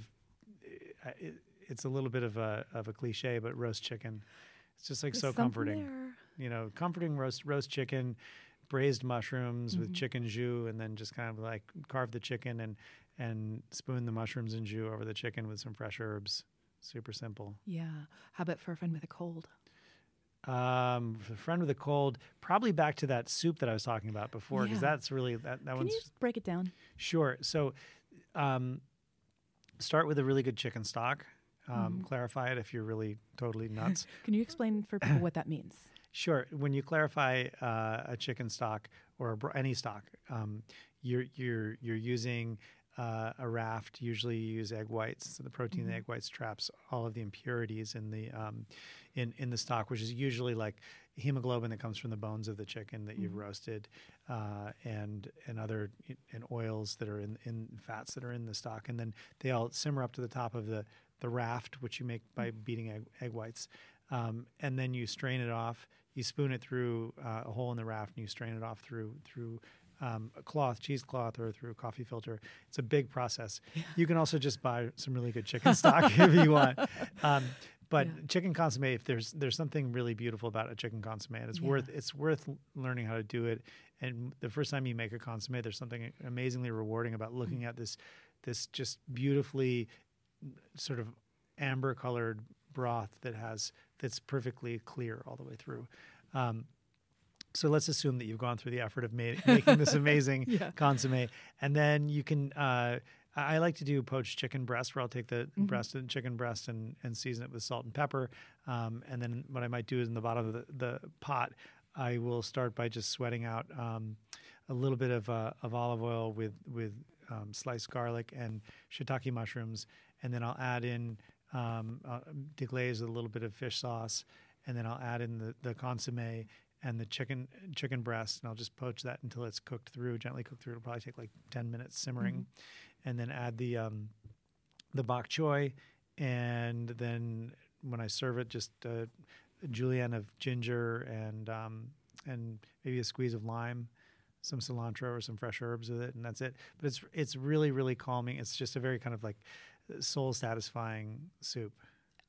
uh, it, it's a little bit of a of a cliche, but roast chicken, it's just like There's so comforting. there. You know, comforting roast roast chicken, braised mushrooms Mm-hmm. with chicken jus, and then just kind of like carve the chicken and and spoon the mushrooms and jus over the chicken with some fresh herbs. Super simple. Yeah. How about for a friend with a cold? Um, for a friend with a cold, probably back to that soup that I was talking about before, because Yeah. that's really that that Can one's you just break it down? Sure. So, um, start with a really good chicken stock. Um, Mm-hmm. Clarify it if you're really totally nuts. <laughs> Can you explain for people what that means? <clears throat> sure. When you clarify uh, a chicken stock or bro- any stock, um, you're you're you're using uh, a raft. Usually, you use egg whites. So the protein in the egg whites traps all of the impurities in the um, in in the stock, which is usually like hemoglobin that comes from the bones of the chicken that you've roasted, uh, and and other and oils that are in in fats that are in the stock, and then they all simmer up to the top of the the raft, which you make by beating egg, egg whites, um, and then you strain it off. You spoon it through uh, a hole in the raft, and you strain it off through through um, a cloth, cheesecloth, or through a coffee filter. It's a big process. You can also just buy some really good chicken stock <laughs> if you want. Um, but Yeah. chicken consomme, if there's there's something really beautiful about a chicken consomme, and it's Yeah. worth it's worth learning how to do it. And the first time you make a consomme, there's something amazingly rewarding about looking Mm. at this this just beautifully sort of amber colored broth that has that's perfectly clear all the way through. Um, so let's assume that you've gone through the effort of ma- making this <laughs> amazing Yeah. consomme, and then you can. Uh, I like to do poached chicken breast, where I'll take the breast and chicken breast and, and season it with salt and pepper. Um, and then what I might do is in the bottom of the, the pot, I will start by just sweating out um, a little bit of uh, of olive oil with with um, sliced garlic and shiitake mushrooms, and then I'll add in um, uh, deglaze with a little bit of fish sauce, and then I'll add in the, the consomme and the chicken chicken breast, and I'll just poach that until it's cooked through, gently cooked through. It'll probably take like ten minutes simmering, and then add the um, the bok choy, and then when I serve it, just a, a julienne of ginger and um, and maybe a squeeze of lime, some cilantro or some fresh herbs with it, and that's it. But it's it's really really calming. It's just a very kind of like soul satisfying soup.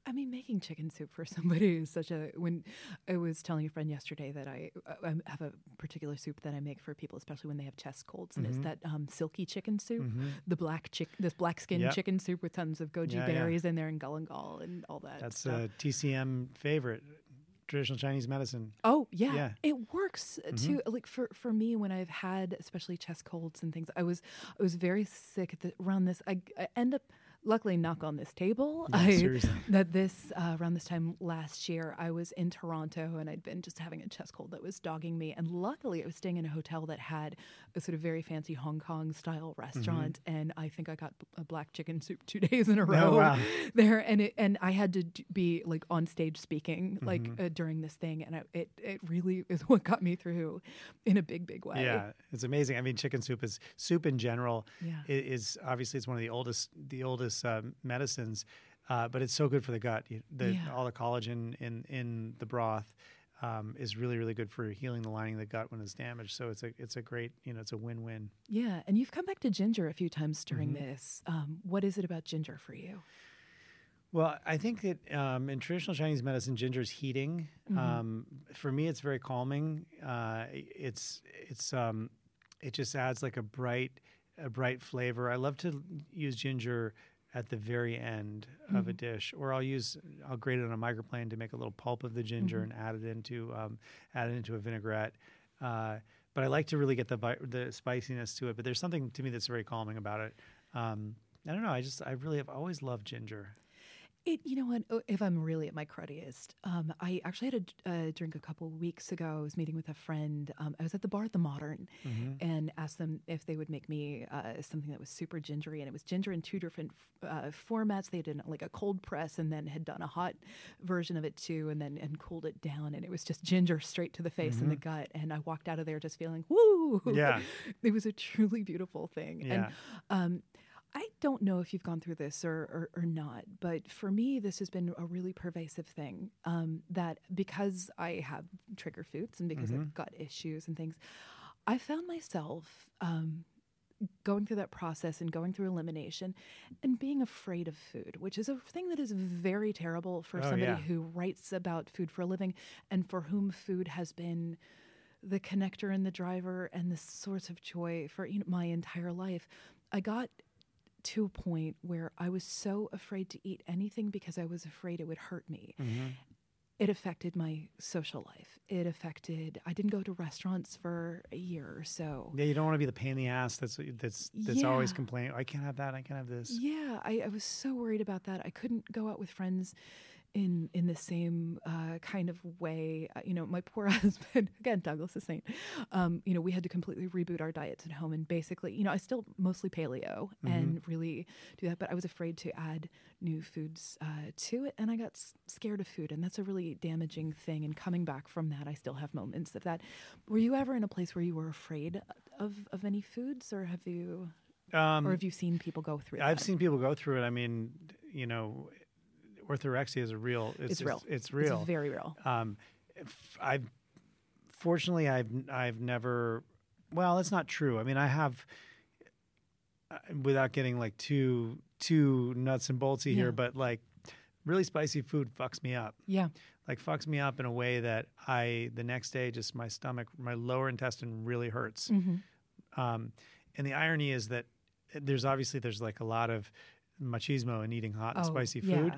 I mean, making chicken soup for <laughs> somebody is such a. When I was telling a friend yesterday that I, I have a particular soup that I make for people, especially when they have chest colds, and Mm-hmm. it's that um, silky chicken soup, the black chick, this black skin Yep. chicken soup with tons of goji Yeah, yeah. berries in there and galangal and all that. That's stuff. a TCM favorite, traditional Chinese medicine. Oh yeah, Yeah. it works uh, too. Like for for me, when I've had especially chest colds and things, I was I was very sick at the, around this. I, I end up. Luckily, knock on this table. Yeah, I, seriously. <laughs> that this uh, around this time last year, I was in Toronto and I'd been just having a chest cold that was dogging me. And luckily, I was staying in a hotel that had a sort of very fancy Hong Kong style restaurant, and I think I got a black chicken soup two <laughs> days in a row Oh, wow. <laughs> there. And it and I had to d- be like on stage speaking like Mm-hmm. uh, during this thing, and I, it it really is what got me through in a big big way. Yeah, it's amazing. I mean, chicken soup is soup in general. Yeah. i- is obviously it's one of the oldest the oldest um, medicines, uh, but it's so good for the gut. You, the, Yeah. All the collagen in in the broth um, is really really good for healing the lining of the gut when it's damaged. So it's a it's a great you know it's a win win. Yeah, and you've come back to ginger a few times during Mm-hmm. this. Um, what is it about ginger for you? Well, I think that um, in traditional Chinese medicine, ginger is heating. Mm-hmm. Um, for me, it's very calming. Uh, it's it's um, it just adds like a bright a bright flavor. I love to use ginger at the very end of Mm-hmm. a dish, or I'll use I'll grate it on a microplane to make a little pulp of the ginger Mm-hmm. and add it into um, add it into a vinaigrette. Uh, but I like to really get the the spiciness to it. But there's something to me that's very calming about it. Um, I don't know. I just I really have always loved ginger. It, you know what? If I'm really at my cruddiest, um, I actually had a drink a couple weeks ago. I was meeting with a friend. Um, I was at the bar at the Modern, and asked them if they would make me uh, something that was super gingery, and it was ginger in two different uh, formats. They did like a cold press, and then had done a hot version of it too, and then and cooled it down, and it was just ginger straight to the face and the gut. And I walked out of there just feeling woo. Yeah. <laughs> it was a truly beautiful thing. And Yeah. um, I don't know if you've gone through this or, or, or not, but for me, this has been a really pervasive thing. Um, that because I have trigger foods and because I've got issues and things, I found myself um, going through that process and going through elimination and being afraid of food, which is a thing that is very terrible for Oh, somebody yeah. who writes about food for a living and for whom food has been the connector and the driver and the source of joy for you know, my entire life. I got to a point where I was so afraid to eat anything because I was afraid it would hurt me. Mm-hmm. It affected my social life. It affected. I didn't go to restaurants for a year or so. Yeah, you don't want to be the pain in the ass that's that's that's always complaining. I can't have that. I can't have this. Yeah, I, I was so worried about that. I couldn't go out with friends in in the same uh, kind of way. Uh, you know, my poor <laughs> husband again, Douglas is Saint. Um, you know, we had to completely reboot our diets at home, and basically, you know, I still mostly paleo and really do that, but I was afraid to add new foods uh, to it, and I got s- scared of food, and that's a really damaging thing. And coming back from that, I still have moments of that. Were you ever in a place where you were afraid of of any foods, or have you? Um, or have you seen people go through I've that? seen people go through it. I mean, you know, orthorexia is a real. It's, It's real. It's, real. It's very real. um, I've fortunately I've I've never. Well, that's not true. I mean, I have. uh, Without getting like too too nuts and boltsy Yeah. here, but like really spicy food fucks me up. Yeah. Like fucks me up in a way that I the next day just my stomach, my lower intestine really hurts. Mm-hmm. Um, and the irony is that there's obviously there's like a lot of machismo in eating hot and Oh, spicy yeah.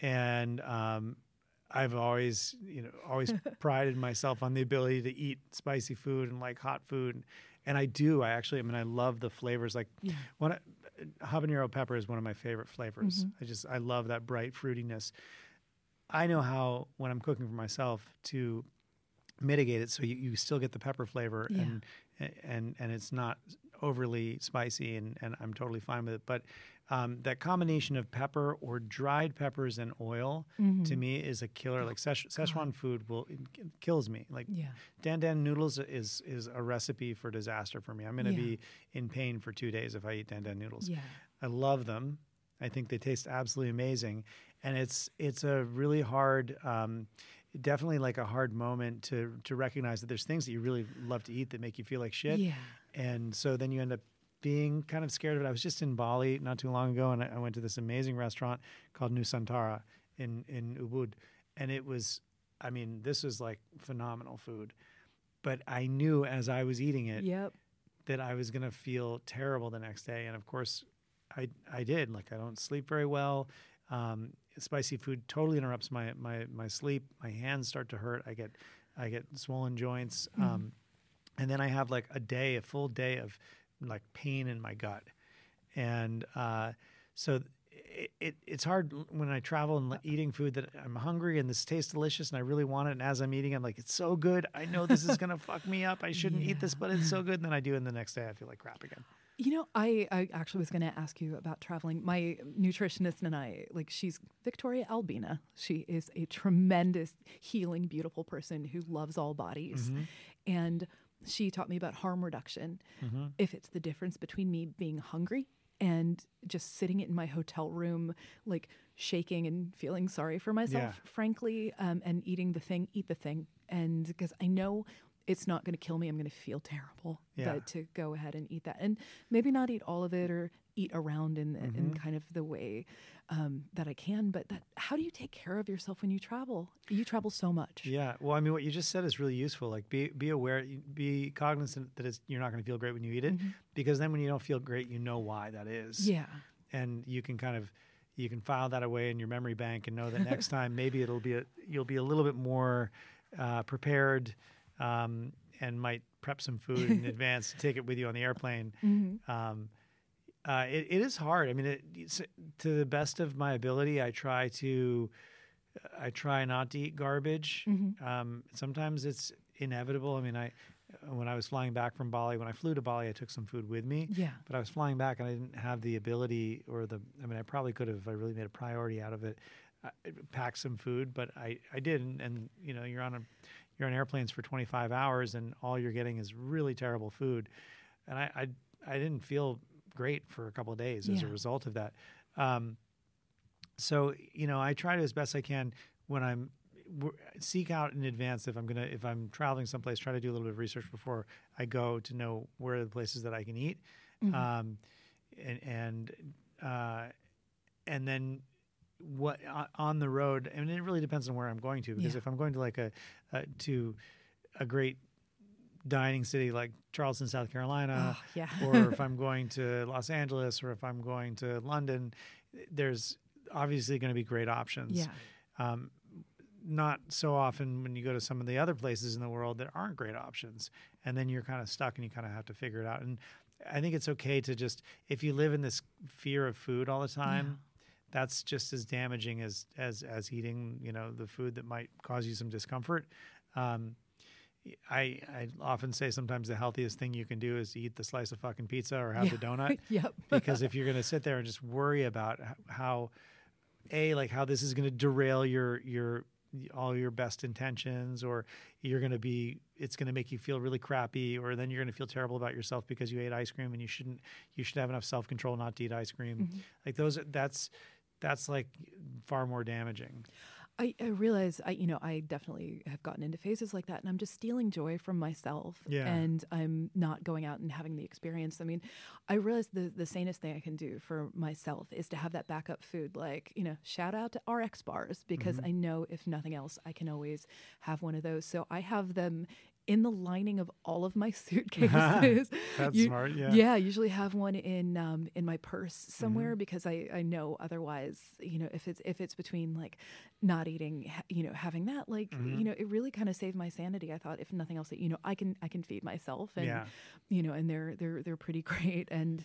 And um, I've always, you know, always <laughs> prided myself on the ability to eat spicy food and like hot food, and I do. I actually, I mean, I love the flavors. Like, Yeah. one habanero pepper is one of my favorite flavors. I just, I love that bright fruitiness. I know how when I'm cooking for myself to mitigate it so you, you still get the pepper flavor Yeah. and and and it's not overly spicy and, and I'm totally fine with it. But um, that combination of pepper or dried peppers and oil Mm-hmm. to me is a killer. Like Szechuan, Szechuan food will it kills me. Like Yeah. dan dan noodles is is a recipe for disaster for me. I'm going to Yeah. be in pain for two days if I eat dan dan noodles. Yeah. I love them. I think they taste absolutely amazing, and it's it's a really hard, um, definitely like a hard moment to to recognize that there's things that you really love to eat that make you feel like shit, Yeah. and so then you end up being kind of scared of it. I was just in Bali not too long ago, and I, I went to this amazing restaurant called Nusantara in in Ubud, and it was, I mean, this was like phenomenal food, but I knew as I was eating it Yep. that I was going to feel terrible the next day. And of course, I, I did. Like, I don't sleep very well. Um, spicy food totally interrupts my, my, my sleep. My hands start to hurt. I get, I get swollen joints. Um, and then I have like a day, a full day of like pain in my gut. And uh, so it, it, it's hard when I travel and eating food that I'm hungry and this tastes delicious and I really want it. And as I'm eating, I'm like, it's so good. I know this is going <laughs> to fuck me up. I shouldn't eat this, but it's so good. And then I do. And the next day I feel like crap again. You know, I, I actually was going to ask you about traveling. My nutritionist and I, like, she's Victoria Albina. She is a tremendous, healing, beautiful person who loves all bodies. And she taught me about harm reduction. If it's the difference between me being hungry and just sitting in my hotel room, like shaking and feeling sorry for myself, Yeah. frankly, um, and eating the thing, eat the thing. And because I know it's not going to kill me, I'm going to feel terrible. Yeah. But to go ahead and eat that, and maybe not eat all of it or eat around in in kind of the way um, that I can. But that, how do you take care of yourself when you travel? You travel so much. Yeah. Well, I mean, what you just said is really useful. Like, be be aware, be cognizant that it's, you're not going to feel great when you eat it, because then when you don't feel great, you know why that is. Yeah. And you can kind of you can file that away in your memory bank and know that next <laughs> time maybe it'll be a, you'll be a little bit more uh, prepared um, and might prep some food in <laughs> advance to take it with you on the airplane. Um, uh, it, it is hard. I mean, it, to the best of my ability, I try to I try not to eat garbage. Um, sometimes it's inevitable. I mean, I when I was flying back from Bali, when I flew to Bali, I took some food with me. Yeah. But I was flying back, and I didn't have the ability or the. I mean, I probably could have if I really made a priority out of it. Uh, pack some food, but I I didn't. And you know, you're on a you're on airplanes for 25 hours, and all you're getting is really terrible food. And I I, I didn't feel great for a couple of days as a result of that. Um, so you know i try to as best i can when i'm seek out in advance if i'm gonna if i'm traveling someplace try to do a little bit of research before i go to know where are the places that i can eat um, and and uh, and then what on- the road I mean it really depends on where i'm going to because Yeah. if i'm going to like a, a to a great dining city like charleston south carolina Oh, yeah. <laughs> or if I'm going to Los Angeles or if I'm going to London, there's obviously going to be great options. Yeah. Um, not so often when you go to some of the other places in the world that aren't great options. And then you're kind of stuck and you kind of have to figure it out. And I think it's okay to just, if you live in this fear of food all the time, that's just as damaging as, as, as eating, you know, the food that might cause you some discomfort. Um, I, I often say sometimes the healthiest thing you can do is eat the slice of fucking pizza or have Yeah. the donut <laughs> yep. <laughs> because if you're going to sit there and just worry about how a like how this is going to derail your your all your best intentions or you're going to be it's going to make you feel really crappy or then you're going to feel terrible about yourself because you ate ice cream and you shouldn't you should have enough self-control not to eat ice cream like those that's that's like far more damaging I, I realize I you know I definitely have gotten into phases like that and I'm just stealing joy from myself Yeah. and I'm not going out and having the experience. I mean, I realize the the sanest thing I can do for myself is to have that backup food like, you know, shout out to RX bars because mm-hmm. I know if nothing else I can always have one of those. So I have them in the lining of all of my <laughs> <laughs> suitcases. That's You- smart. Yeah. Yeah, I usually have one in um, in my purse Mm-hmm. somewhere because I, I know otherwise, you know, if it's if it's between like not eating, you know, having that, like Mm-hmm. you know, it really kind of saved my sanity. I thought, if nothing else, that you know, I can I can feed myself, and Yeah. you know, and they're they're they're pretty <laughs> great, and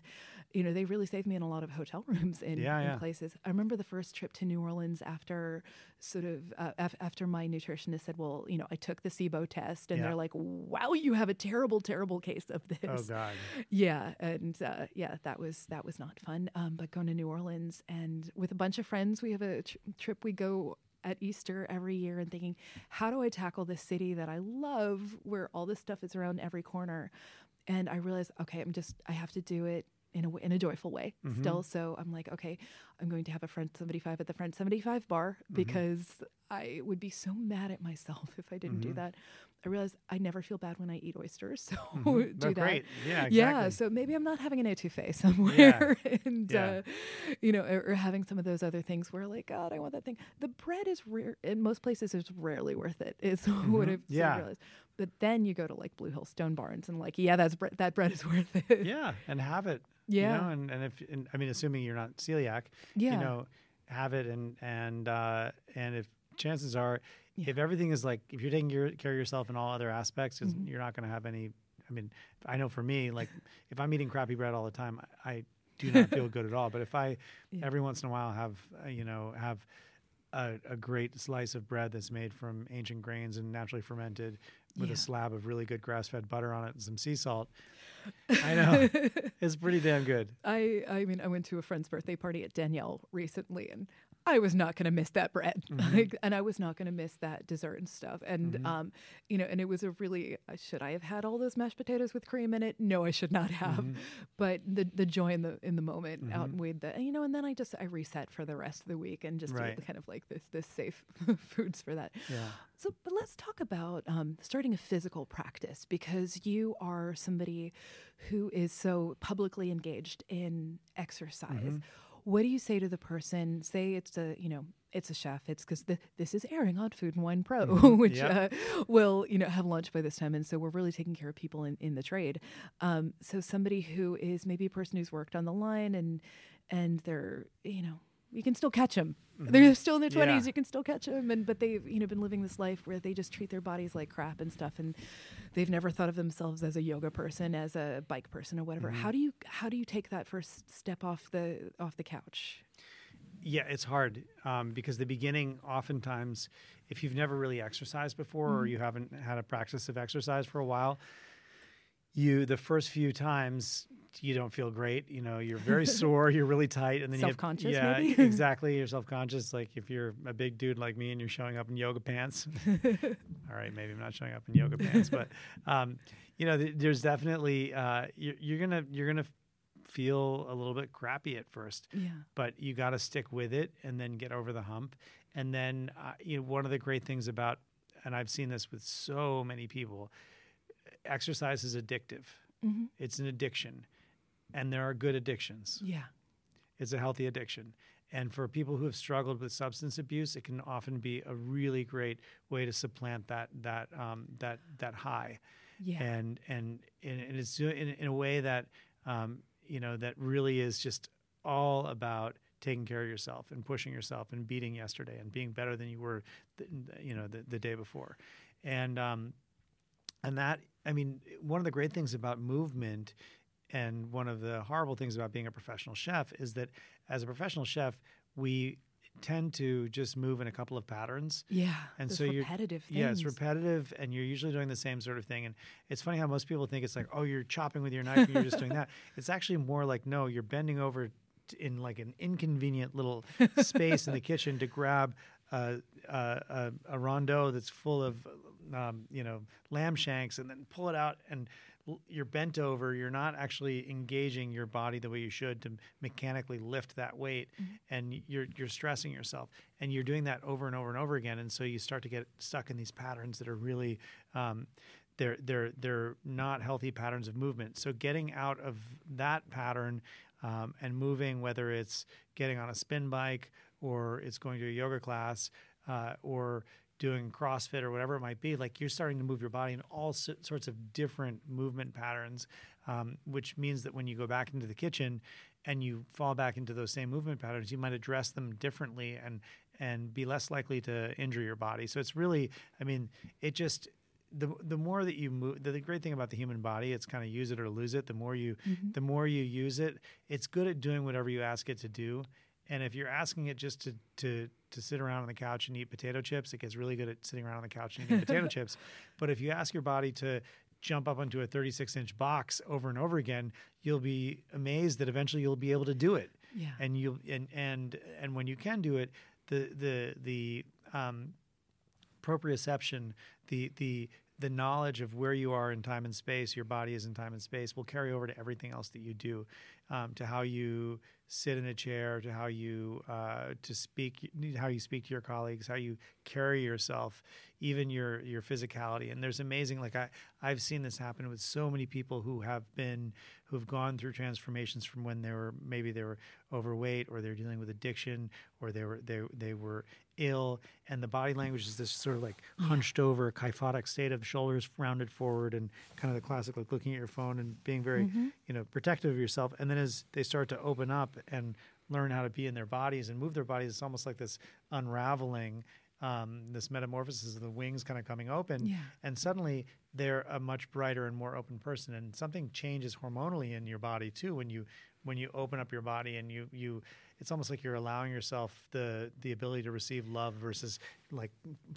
you know, they really saved me in a lot of hotel rooms in, Yeah, in yeah. places. I remember the first trip to New Orleans after sort of uh, af- after my nutritionist said, well, you know, I took the SIBO test, and they're like, wow, you have a terrible, terrible case of this. Oh God. Yeah, and uh, yeah, that was that was not fun. Um, but going to New Orleans and with a bunch of friends, we have a tr- trip we go at Easter every year, and thinking, how do I tackle this city that I love, where all this stuff is around every corner? And I realized, okay, I'm just I have to do it in a in a joyful way still. So I'm like, okay, I'm going to have a French 75 at the French 75 bar because I would be so mad at myself <laughs> if I didn't do that. I realized I never feel bad when I eat oysters, <laughs> so do Oh, that. great. Yeah. Yeah, so maybe I'm not having an etouffee <laughs> somewhere, <laughs> and Yeah. uh, you know, or, or having some of those other things where, like, God, I want that thing. The bread is rare in most places; it's rarely worth it. Is what I've Mm-hmm. Yeah. realized. But then you go to like Blue Hill Stone Barns, and like, yeah, that's bre- that bread is worth it. yeah, and have it. Yeah. You know, and and if and, I mean, assuming you're not celiac, Yeah. you know, have it, and and uh, and if chances are, Yeah. if everything is like, if you're taking your, care of yourself in all other aspects, Mm-hmm. you're not going to have any. I mean, I know for me, like, if I'm eating crappy bread all the time, I, I do not feel good at all. But if I <laughs> Yeah. every once in a while have uh, you know have a, a great slice of bread that's made from ancient grains and naturally fermented with Yeah. a slab of really good grass-fed butter on it and some sea salt. I know <laughs> it's pretty damn good. I I mean I went to a friend's birthday party at Daniel recently and I was not going to miss that bread. <laughs> Mm-hmm. Like, and I was not going to miss that dessert and stuff. And um you know and it was a really uh, should I have had all those mashed potatoes with cream in it? No, I should not have. Mm-hmm. But the the joy in the in the moment outweighed the you know and then I just I reset for the rest of the week and just Right. kind of like this this safe <laughs> foods for that. Yeah. So, but let's talk about um, starting a physical practice because you are somebody who is so publicly engaged in exercise. Mm-hmm. What do you say to the person? Say it's a you know it's a chef. It's because this is airing on Food and Wine Pro, <laughs> which Yep. uh, will you know have lunch by this time, and so we're really taking care of people in, in the trade. Um, so somebody who is maybe a person who's worked on the line and and they're you know you can still catch them. They're still in their Mm-hmm. Yeah. twenties. You can still catch them, and but they've you know been living this life where they just treat their bodies like crap and stuff, and they've never thought of themselves as a yoga person, as a bike person, or whatever. Mm-hmm. How do you how do you take that first step off the off the couch? Yeah, it's hard um, because the beginning, oftentimes, if you've never really exercised before Mm-hmm. or you haven't had a practice of exercise for a while, you the first few times you don't feel great. You know, you're very <laughs> sore, you're really tight, and then Self-conscious, You have, yeah, maybe? <laughs> exactly. You're self conscious. Like if you're a big dude like me and you're showing up in yoga pants. <laughs> all right, maybe I'm not showing up in yoga pants, but um, you know, th- there's definitely uh, you're, you're gonna you're gonna feel a little bit crappy at first Yeah. but you got to stick with it and then get over the hump. And then, uh, you know, one of the great things about, and I've seen this with so many people, exercise is addictive. Mhm. It's an addiction, and there are good addictions. Yeah. It's a healthy addiction. And for people who have struggled with substance abuse, it can often be a really great way to supplant that that um, that that high Yeah. and and and and it's in, in a way that um, you know that really is just all about taking care of yourself and pushing yourself and beating yesterday and being better than you were the, you know the, the day before and um, and that I mean one of the great things about movement and one of the horrible things about being a professional chef is that as a professional chef we tend to just move in a couple of patterns yeah. and so you're repetitive things. yeah, it's repetitive, and you're usually doing the same sort of thing. And it's funny how most people think it's like, oh, you're chopping with your knife, and you're just doing that. <laughs> It's actually more like, no, you're bending over t- in like an inconvenient little <laughs> space in the kitchen to grab uh, uh, a, a rondeau that's full of, um, you know, lamb shanks, and then pull it out and. You're bent over. You're not actually engaging your body the way you should to mechanically lift that weight, and you're you're stressing yourself, and you're doing that over and over and over again, and so you start to get stuck in these patterns that are really um, they're they're they're not healthy patterns of movement. So getting out of that pattern um, and moving, whether it's getting on a spin bike or it's going to a yoga class uh, or doing CrossFit or whatever it might be, like you're starting to move your body in all so- sorts of different movement patterns, um, which means that when you go back into the kitchen and you fall back into those same movement patterns, you might address them differently and and be less likely to injure your body. So it's really, I mean, it just the the more that you move the, the great thing about the human body it's kind of use it or lose it the more you Mm-hmm. the more you use it it's good at doing whatever you ask it to do and if you're asking it just to to to sit around on the couch and eat potato chips it gets really good at sitting around on the couch and eating potato <laughs> chips. But if you ask your body to jump up onto a 36 inch box over and over again you'll be amazed that eventually you'll be able to do it. Yeah. and you and and and when you can do it the the the um proprioception, the the the knowledge of where you are in time and space, your body is in time and space, will carry over to everything else that you do, um, to how you sit in a chair, to how you uh, to speak, how you speak to your colleagues, how you carry yourself, even your your physicality. And there's amazing, like I I've seen this happen with so many people who have been who've gone through transformations from when they were maybe they were overweight or they're dealing with addiction or they were they they were ill. And the body language is this sort of like hunched over kyphotic state of shoulders rounded forward and kind of the classic like looking at your phone and being very you know protective of yourself. And then as they start to open up and learn how to be in their bodies and move their bodies it's almost like this unraveling um, this metamorphosis of the wings kind of coming open Yeah. and suddenly they're a much brighter and more open person and something changes hormonally in your body too when you when you open up your body and you you it's almost like you're allowing yourself the the ability to receive love versus like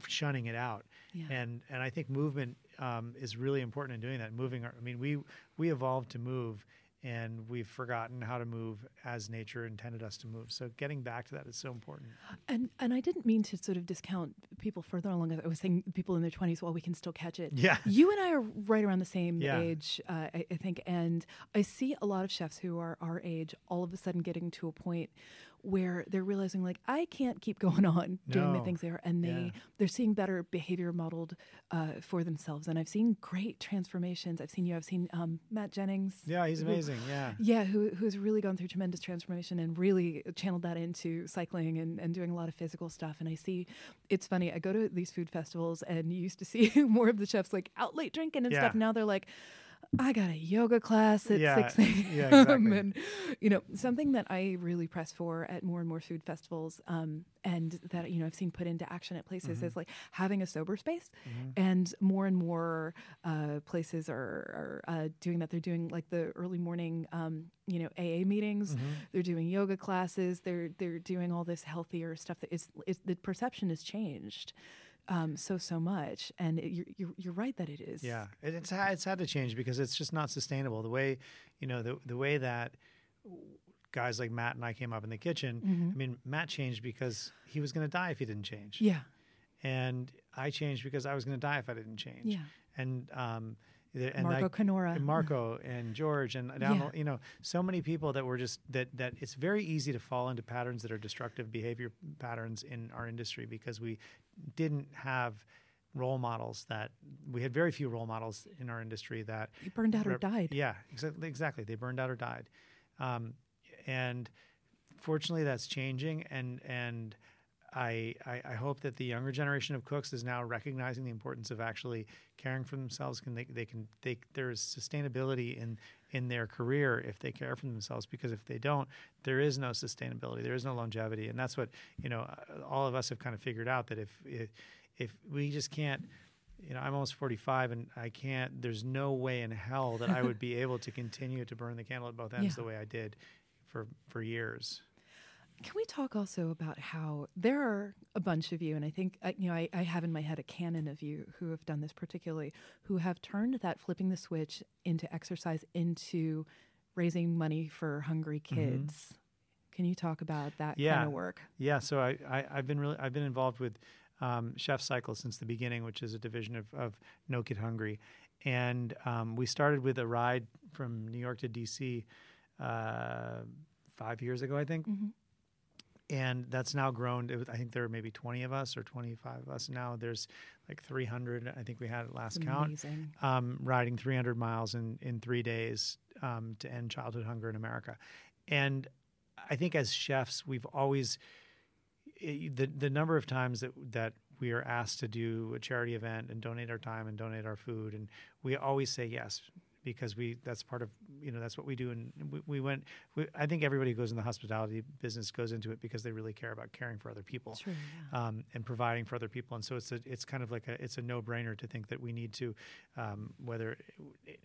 shunning it out Yeah. and and i think movement um, is really important in doing that moving our, i mean we we evolved to move and we've forgotten how to move as nature intended us to move so getting back to that is so important And and I didn't mean to sort of discount people further along. I was saying people in their twenties. Well, we can still catch it. Yeah. You and I are right around the same Yeah. age, uh, I, I think, and I see a lot of chefs who are our age all of a sudden getting to a point where they're realizing like I can't keep <laughs> going on doing the things they are, and they Yeah. they're seeing better behavior modeled uh, for themselves. And I've seen great transformations. I've seen you. I've seen um, Matt Jennings. yeah he's who- amazing yeah yeah, who who's really gone through tremendous transformation and really channeled that into cycling and, and doing a lot of physical stuff. And I see, it's funny. I go to these food festivals and you used to <laughs> see more of the chefs like out late drinking and Yeah. stuff. Now they're like, I got a yoga class at Yeah, six a.m. yeah, <laughs> exactly. and you know something that I really press for at more and more food festivals, um, and that you know I've seen put into action at places Mm-hmm. is like having a sober space, and more and more uh, places are, are uh, doing that. They're doing like the early morning, um, you know, AA meetings. Mm-hmm. They're doing yoga classes. They're they're doing all this healthier stuff. That is, is the perception has changed. Um, so so much, and it, you're, you're you're right that it is. Yeah, it, it's had, it's had to change because it's just not sustainable. The way you know the the way that guys like Matt and I came up in the kitchen. I mean, Matt changed because he was going to die if he didn't change, Yeah. and I changed because I was going to die if I didn't change. Yeah. and um, and Marco Canora. and Marco and George and Yeah. you know so many people that were just that that it's very easy to fall into patterns that are destructive behavior patterns in our industry because we didn't have role models that we had very few role models in our industry that He burned out or died. Yeah, exactly. Exactly. They burned out or died, um, and fortunately, that's changing. And and I, I I hope that the younger generation of cooks is now recognizing the importance of actually caring for themselves. Can they they can they there's sustainability in in their career if they care for themselves because if they don't there is no sustainability there is no longevity and that's what you know uh, all of us have kind of figured out that if if, if we just can't you know, I'm almost 45 and I can't, there's no way in hell that I would be <laughs> able to continue to burn the candle at both ends Yeah. the way I did for, for years. Can we talk also about how there are a bunch of you, and I think uh, you know I, I have in my head a canon of you who have done this particularly, who have turned that flipping the switch into exercise into raising money for hungry kids. Can you talk about that Mm-hmm. Yeah. kind of work? Yeah. So I, I, I've been really, I've been involved with um, Chef Cycle since the beginning, which is a division of, of No Kid Hungry. And um, we started with a ride from New York to DC uh, five years ago, I think. And that's now grown. It was, I think there are maybe 20 of us or 25 of us now. There's like 300. I think we had at last count. Um, riding 300 miles in, in three days um, to end childhood hunger in America. And I think as chefs, we've always i the the number of times that that we are asked to do a charity event and donate our time and donate our food, and we always say yes because we that's part of you know that's what we do. And we, we went we, i think everybody who goes in the hospitality business goes into it because they really care about caring for other people True, yeah. um, and providing for other people. And so it's a it's kind of like a it's a no-brainer to think that we need to um, whether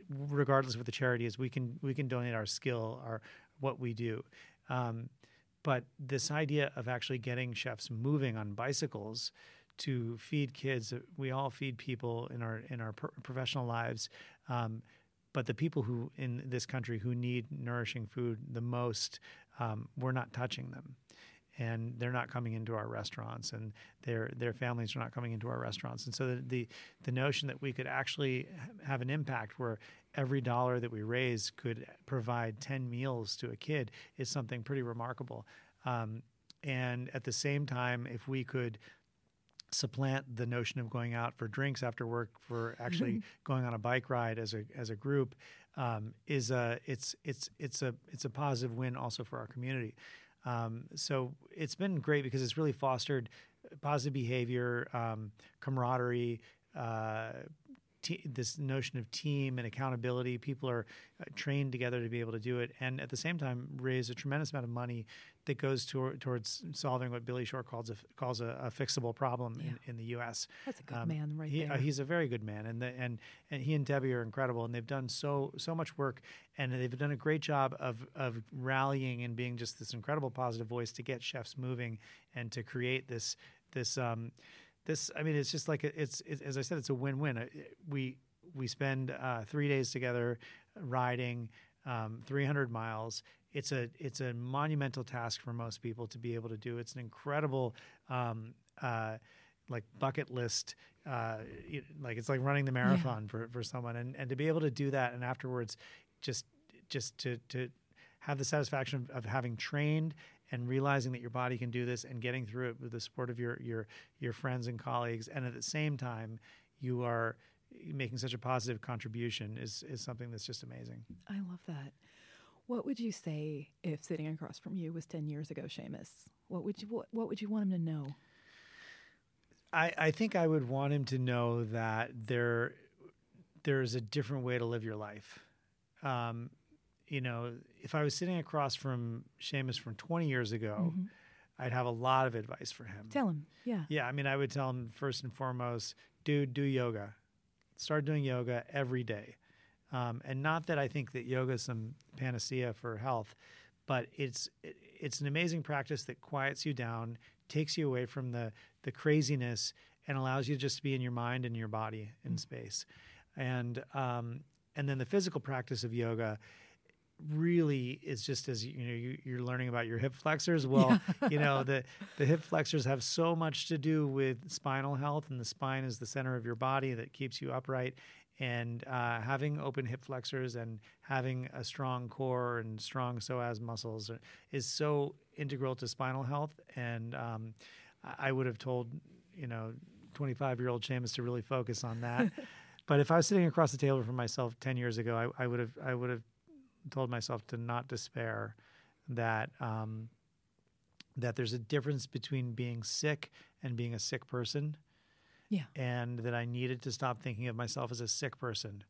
regardless of what the charity is we can we can donate our skill our what we do. Um, but this idea of actually getting chefs moving on bicycles to feed kids we all feed people in our in our professional lives um, but the people who in this country who need nourishing food the most, um, we're not touching them, and they're not coming into our restaurants, and their their families are not coming into our restaurants. And so the the, the notion that we could actually have an impact where every dollar that we raise could provide ten meals to a kid is something pretty remarkable. Um, and at the same time, if we could supplant the notion of going out for drinks after work for actually going on a bike ride as a as a group um, is a it's it's it's a it's a positive win also for our community. Um, so it's been great because it's really fostered positive behavior, um, camaraderie, uh, this notion of team and accountability. People are uh, trained together to be able to do it, and at the same time, raise a tremendous amount of money that goes to, towards solving what Billy Shore calls a calls a, a fixable problem yeah. in, in, the U.S. That's a good um, man, right he, there. Uh, he's a very good man, and the, and and he and Debbie are incredible, and they've done so so much work, and they've done a great job of of rallying and being just this incredible positive voice to get chefs moving and to create this this. Um, this i mean it's just like a, it's, it's, as i said it's a win-win uh, we we spend uh, three days together riding um, 300 miles it's a it's a monumental task for most people to be able to do it's an incredible um, uh, like bucket list uh, like it's like running the marathon yeah. for, for someone and, and to be able to do that and afterwards just just to to have the satisfaction of, of having trained and realizing that your body can do this and getting through it with the support of your your your friends and colleagues and at the same time you are making such a positive contribution is is something that's just amazing. I love that. What would you say if sitting across from you was 10 years ago, Seamus? What would you what, what would you want him to know? I, I think I would want him to know that there there's a different way to live your life. Um, you know, if I was sitting across from Seamus from 20 years ago, mm-hmm. I'd have a lot of advice for him. Tell him, yeah. Yeah, I mean, I would tell him first and foremost, dude, do yoga. Start doing yoga every day. Um, and not that I think that yoga is some panacea for health, but it's it's an amazing practice that quiets you down, takes you away from the the craziness, and allows you just to be in your mind and your body in mm-hmm. space. And um, and then the physical practice of yoga really is just as you know you, are learning about your hip flexors well yeah. <laughs> you know the <laughs> the hip flexors have so much to do with spinal health and the spine is the center of your body that keeps you upright and uh, having open hip flexors and having a strong core and strong psoas muscles is so integral to spinal health and um, i would have told you know 25 year old Seamus to really focus on that <laughs> but if I was sitting across the table from myself 10 years ago, I, I would have I would have told myself to not despair that um, that there's a difference between being sick and being a sick person. Yeah. And that I needed to stop thinking of myself as a sick person,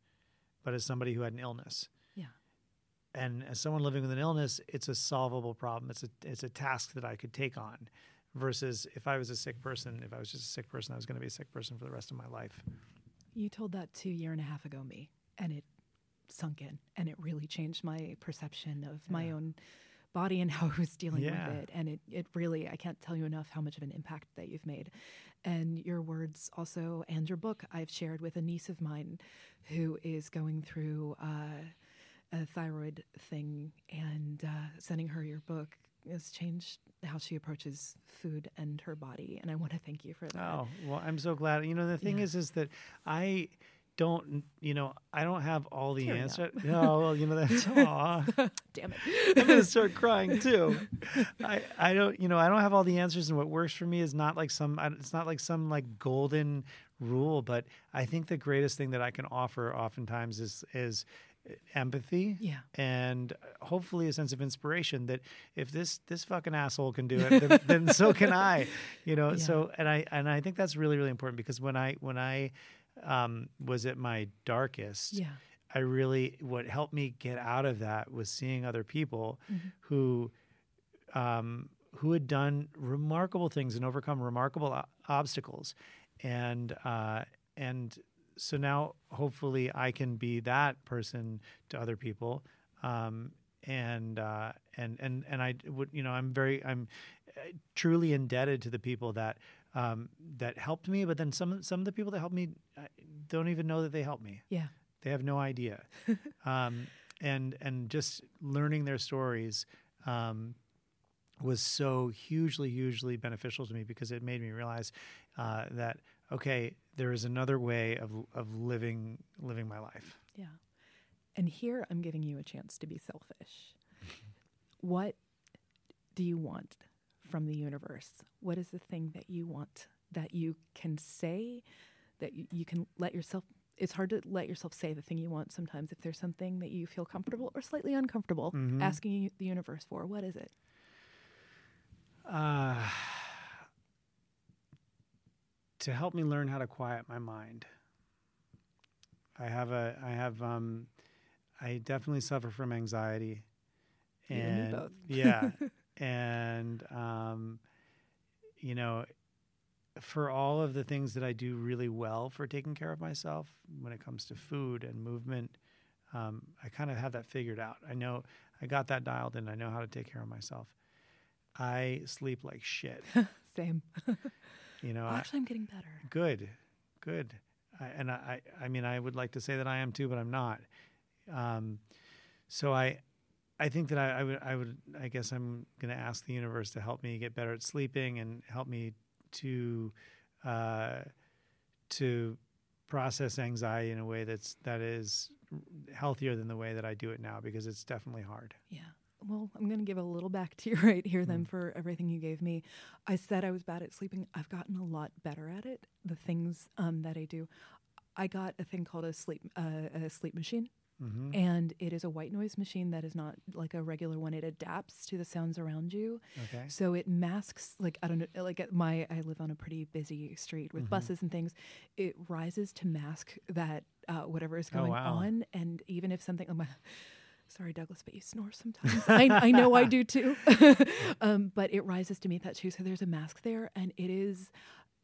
but as somebody who had an illness. Yeah. And as someone living with an illness, it's a solvable problem. It's a it's a task that I could take on versus if I was a sick person, if I was just a sick person, I was going to be a sick person for the rest of my life. You told that two year and a half ago me, and it sunk in and it really changed my perception of yeah. my own body and <laughs> how I was dealing yeah. with it. And it, it really, I can't tell you enough how much of an impact that you've made. And your words also, and your book, I've shared with a niece of mine who is going through uh, a thyroid thing, and uh, sending her your book has changed how she approaches food and her body. And I want to thank you for that. Oh, well, I'm so glad. You know, the thing yeah. is, is that I, don't you know I don't have all the answers. <laughs> No, well, you know that's aw. <laughs> Damn it. <laughs> I'm gonna <laughs> start crying too. I I don't you know I don't have all the answers, and what works for me is not like some. It's not like some like golden rule, but I think the greatest thing that I can offer oftentimes is is empathy Yeah. and hopefully a sense of inspiration that if this this fucking asshole can do it then, <laughs> then so can i you know Yeah. so and i and i think that's really really important because when i when i um, was at my darkest Yeah. I really what helped me get out of that was seeing other people Mm-hmm. who um, who had done remarkable things and overcome remarkable o- obstacles, and uh, and so now hopefully I can be that person to other people, um, and uh, and and and I would you know I'm very I'm uh, truly indebted to the people that. Um, that helped me, but then some some of the people that helped me uh, don't even know that they helped me Yeah. They have no idea <laughs> um, and and just learning their stories um, was so hugely hugely beneficial to me because it made me realize uh, that okay there is another way of of living living my life Yeah. And here I'm giving you a chance to be selfish. <laughs> what do you want from the universe? What is the thing that you want that you can say, that you, you can let yourself? It's hard to let yourself say the thing you want sometimes if there's something that you feel comfortable or slightly uncomfortable asking the universe for. What is it? uh, <sighs> to help me learn how to quiet my mind i have a i have um i definitely suffer from anxiety and and yeah <laughs> and um you know for all of the things that i do really well for taking care of myself when it comes to food and movement um, i kind of have that figured out. I know i got that dialed in. I know how to take care of myself. I sleep like shit. <laughs> Same. you know Well, I, actually, I'm getting better. good good. I, and I, I I mean i would like to say that i am too but i'm not. Um, so i i think that I, I would i would i guess i'm going to ask the universe to help me get better at sleeping and help me to uh, to process anxiety in a way that's that is healthier than the way that i do it now because it's definitely hard Yeah. Well, I'm going to give a little back to you <laughs> right here then for everything you gave me. I said I was bad at sleeping. I've gotten a lot better at it. The things um, that I do. I got a thing called a sleep uh, a sleep machine. Mm-hmm. And it is a white noise machine that is not like a regular one. It adapts to the sounds around you. okay So it masks like I don't know like at my I live on a pretty busy street with Mhm. buses and things. It rises to mask that uh, whatever is Oh, going wow. on, and even if something. Oh <laughs> my, sorry, Douglas, but you snore sometimes. I, I know I <laughs> do too. <laughs> um, but it rises to meet that too. So there's a mask there, and it is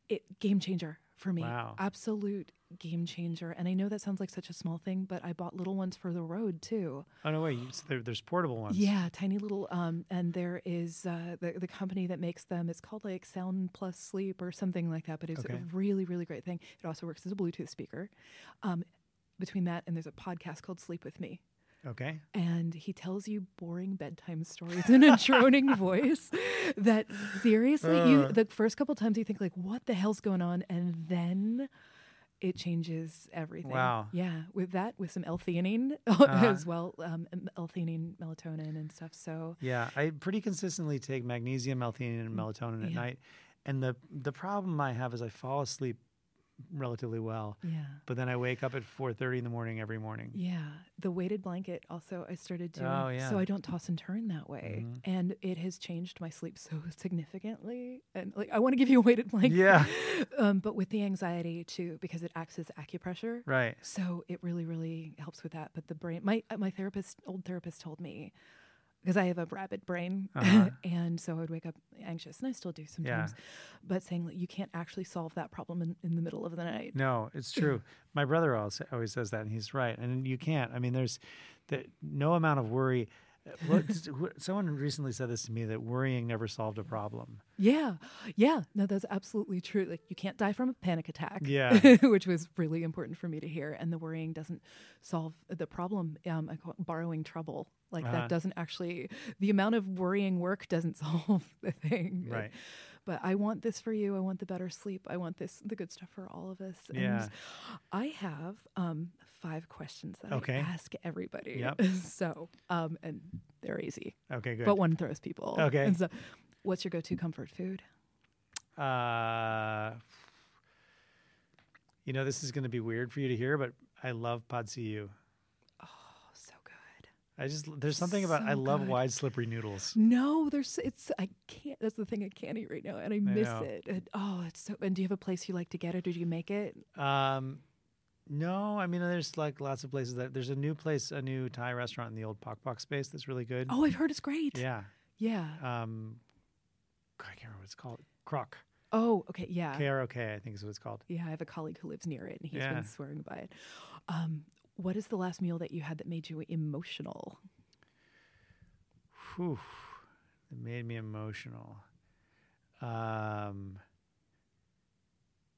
it game changer for me. Wow. Absolute game changer. And I know that sounds like such a small thing, but I bought little ones for the road too. oh no you, there, there's portable ones Yeah, tiny little. Um, and there is uh, the the company that makes them. It's called like Sound Plus Sleep or something like that. But it's Okay. a really really great thing. It also works as a Bluetooth speaker. Um, between that and there's a podcast called Sleep with Me, okay and he tells you boring bedtime stories in a droning <laughs> voice. That seriously, you Uh. the first couple times you think like, what the hell's going on, and then. It changes everything. Wow. Yeah, with that, with some L-theanine <laughs> Uh-huh. as well, um, L-theanine, melatonin, and stuff. So Yeah, I pretty consistently take magnesium, L-theanine, and melatonin at night. And the the problem I have is I fall asleep relatively well, yeah, but then I wake up at 4:30 in the morning every morning. yeah. The weighted blanket also I started doing, Oh, yeah. so I don't toss and turn that way, Mhm. and it has changed my sleep so <laughs> significantly. And like, I want to give you a weighted blanket, Yeah, <laughs> um, but with the anxiety too, because it acts as acupressure. right. So it really, really helps with that. But the brain, my uh, my therapist, old therapist, told me because I have a rabid brain, Uh-huh. <laughs> and so I would wake up anxious, and I still do sometimes. But saying like you can't actually solve that problem in, in the middle of the night. No, it's true. <laughs> My brother always always says that, and he's right. And you can't. I mean, there's the, no amount of worry. Someone recently said this to me that worrying never solved a problem. Yeah, yeah, no, that's absolutely true. Like you can't die from a panic attack. Yeah. <laughs> which was really important for me to hear. And the worrying doesn't solve the problem. Um, I call it borrowing trouble. Like Uh-huh. that doesn't actually. The amount of worrying work doesn't <laughs> solve the thing. Right. But I want this for you. I want the better sleep. I want this the good stuff for all of us. Yeah. And I have um, five questions that Okay. I ask everybody. Yep. <laughs> so um, and they're easy, Okay, good. but one throws people. Okay. And so, what's your go-to comfort food? Uh, you know, this is going to be weird for you to hear, but I love pad see ew. Oh, so good. I just there's something about I love good. wide slippery noodles. No, there's it's I can't. That's the thing I can't eat right now, and I miss know. it. And, oh, it's so. And do you have a place you like to get it, or do you make it? Um, no, I mean there's like lots of places that there's a new place, a new Thai restaurant in the old Pok Pok space that's really good. Oh, I've heard it's great. yeah. Yeah. Um, I can't remember what it's called. Krok. Oh, okay. Yeah. K R O K, I think is what it's called. Yeah, I have a colleague who lives near it, and he's Yeah. been swearing by it. Um, what is the last meal that you had that made you emotional? Whew, it made me emotional. Um,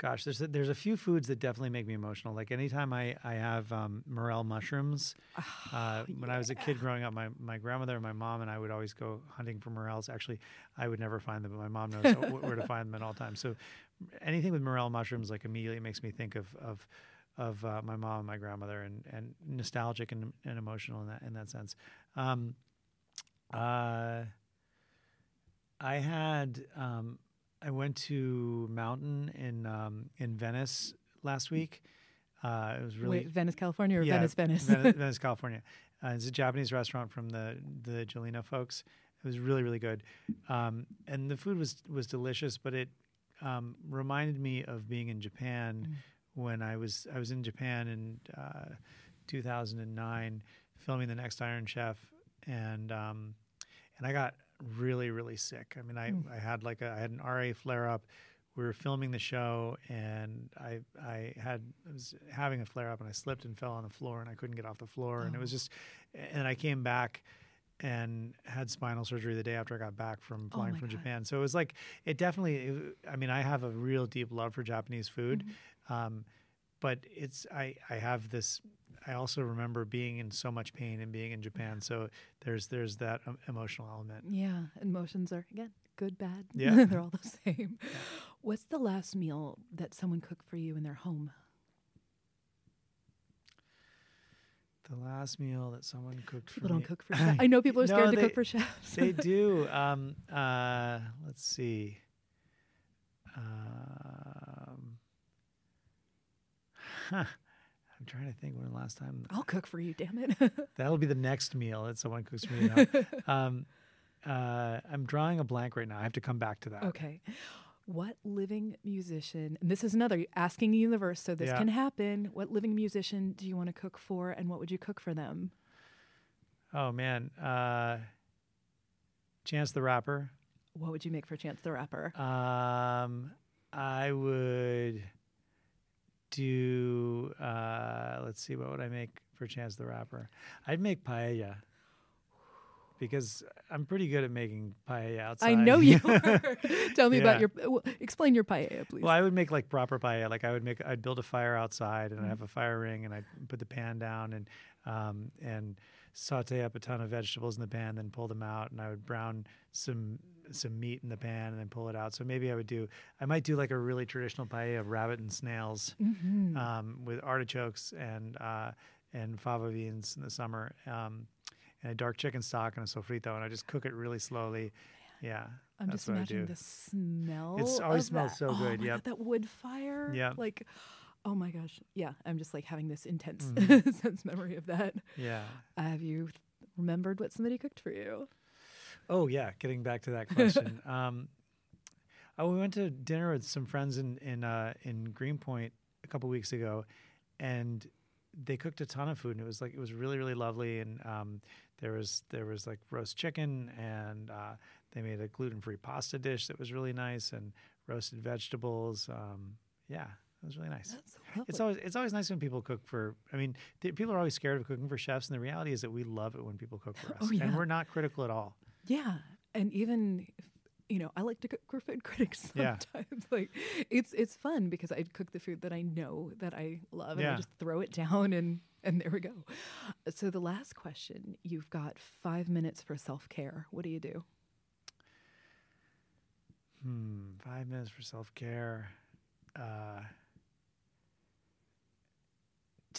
gosh, there's a, there's a few foods that definitely make me emotional. Like anytime I I have um, morel mushrooms. Uh, when I was a kid growing up, my, my grandmother and my mom and I would always go hunting for morels. Actually, I would never find them, but my mom knows where to find them at all times. So anything with morel mushrooms like immediately makes me think of of of uh, my mom and my grandmother and, and nostalgic and, and emotional in that in that sense. Um, uh, I had um, I went to Mountain in um, in Venice last week. Uh, it was really Wait, Venice, California, or yeah, Venice, Venice? Venice, <laughs> Venice, California. Uh, it's a Japanese restaurant from the the Gjelina folks. It was really really good, um, and the food was was delicious. But it um, reminded me of being in Japan Mm. when I was I was in Japan in uh, 2009 filming the next Iron Chef, and um, and I got really really sick. I mean, I Mm. I had like a I had an RA flare up. We were filming the show, and I I had I was having a flare up, and I slipped and fell on the floor, and I couldn't get off the floor, and it was Oh. just, and I came back and had spinal surgery the day after I got back from Oh flying my from God. Japan. So it was like it definitely. It, I mean, I have a real deep love for Japanese food, Mm-hmm. um, but it's I I have this. I also remember being in so much pain and being in Japan. So there's there's that um, emotional element. Yeah, emotions are again good, bad. <laughs> Yeah. they're all the same. What's the last meal that someone cooked for you in their home? The last meal that someone cooked for People me. don't cook for <coughs> chefs. I know people are No, scared to cook for chefs. they do. <laughs> Um, uh, let's see. Um, huh. Trying to think when the last time. I'll cook for you, damn it. <laughs> That'll be the next meal that someone cooks for me. <laughs> Um, uh, I'm drawing a blank right now. I have to come back to that. okay. What living musician, and this is another asking the universe, so this Yeah. can happen. What living musician do you want to cook for, and what would you cook for them? Oh man, uh, Chance the Rapper. What would you make for Chance the Rapper? Um, I would do. Uh, let's see, what would I make for Chance the Rapper? I'd make paella because I'm pretty good at making paella outside. I know you <laughs> are. <laughs> Tell me Yeah. about your. well, Explain your paella, please. Well, I would make like proper paella. Like I would make, I'd build a fire outside, and Mm-hmm. I'd have a fire ring, and I'd put the pan down, and um, and saute up a ton of vegetables in the pan, then pull them out, and I would brown some some meat in the pan, and then pull it out. So maybe I would do, I might do like a really traditional paella of rabbit and snails, Mhm. um, with artichokes and uh, and fava beans in the summer, um, and a dark chicken stock and a sofrito, and I just cook it really slowly. Yeah, I'm that's just what I imagining do. the smell. It always smells that. so oh good, yep. God, that wood fire. Yeah, Like, oh my gosh. Yeah, I'm just like having this intense Mhm. <laughs> sense memory of that. Yeah. Have you remembered what somebody cooked for you? Oh yeah, getting back to that question. <laughs> um, oh, we went to dinner with some friends in in uh, in Greenpoint a couple weeks ago, and they cooked a ton of food, and it was like it was really really lovely. And um, there was there was like roast chicken, and uh, they made a gluten free pasta dish that was really nice, and roasted vegetables. Um, yeah, it was really nice. That's so lovely. It's always it's always nice when people cook for. I mean, th- people are always scared of cooking for chefs, and the reality is that we love it when people cook for us, Oh, yeah. and we're not critical at all. yeah, and even you know, I like to cook for food <laughs> critics Yeah. sometimes. Like, it's it's fun because I cook the food that I know that I love, and I just throw it down, and and there we go. So the last question, you've got five minutes for self care. What do you do? Hmm, five minutes for self care. Uh,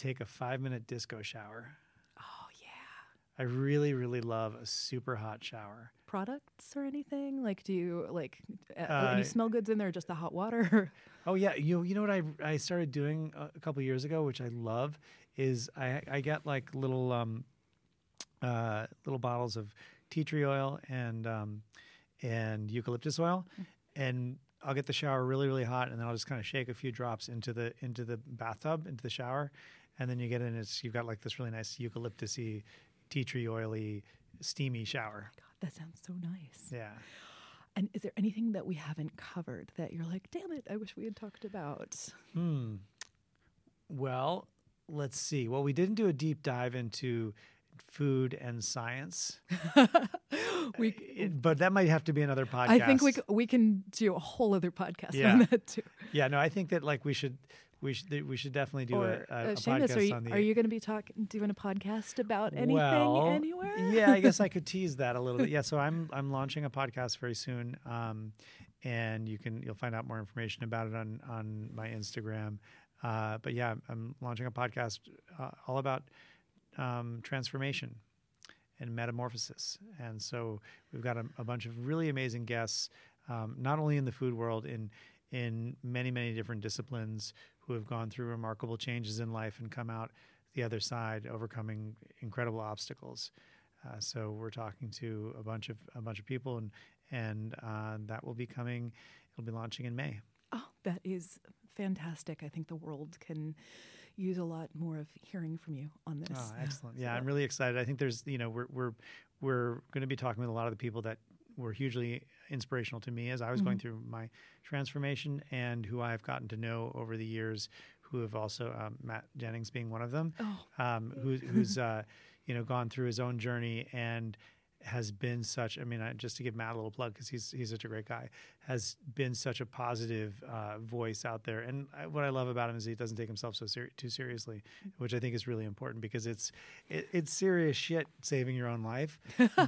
take a five minute disco shower. Oh yeah. I really, really love a super hot shower. products or anything? Like, do you like uh, Uh, any smell goods in there? Or just the hot water? <laughs> Oh yeah, you you know what I I started doing a, a couple years ago, which I love, is I I get like little um uh, little bottles of tea tree oil and um, and eucalyptus oil, and I'll get the shower really really hot, and then I'll just kind of shake a few drops into the into the bathtub into the shower, and then you get in. It's you've got like this really nice eucalyptusy, tea tree oily, steamy shower. God, that sounds so nice. Yeah. And is there anything that we haven't covered that you're like, damn it, I wish we had talked about? Hmm. Well, let's see. Well, we didn't do a deep dive into food and science, <laughs> we, It- but that might have to be another podcast. I think we we can do a whole other podcast Yeah. on that too. Yeah, no, I think that like we should we should we should definitely do or a, a, uh, a Seamus, podcast are you, on the. are you going to be talking doing a podcast about anything well, anywhere? yeah, I guess I <laughs> could tease that a little bit. Yeah, so I'm I'm launching a podcast very soon, um, and you can you'll find out more information about it on on my Instagram. Uh, but yeah, I'm launching a podcast uh, all about um, transformation and metamorphosis, and so we've got a, a bunch of really amazing guests, um, not only in the food world in in many many different disciplines who have gone through remarkable changes in life and come out the other side overcoming incredible obstacles. Uh, so we're talking to a bunch of a bunch of people, and and uh, that will be coming. It'll be launching in May. Oh, that is fantastic. I think the world can use a lot more of hearing from you on this. Oh, excellent! So Yeah, I'm really excited. I think there's you know we're we're we're going to be talking with a lot of the people that were hugely inspirational to me as I was going through my transformation, and who I've gotten to know over the years, who have also um, Matt Jennings being one of them, Oh, um, who's who's uh, you know gone through his own journey and has been such. I mean, I, just to give Matt a little plug because he's he's such a great guy. Has been such a positive uh, voice out there, and I, what I love about him is he doesn't take himself so ser- too seriously, which I think is really important because it's it, it's serious shit saving your own life.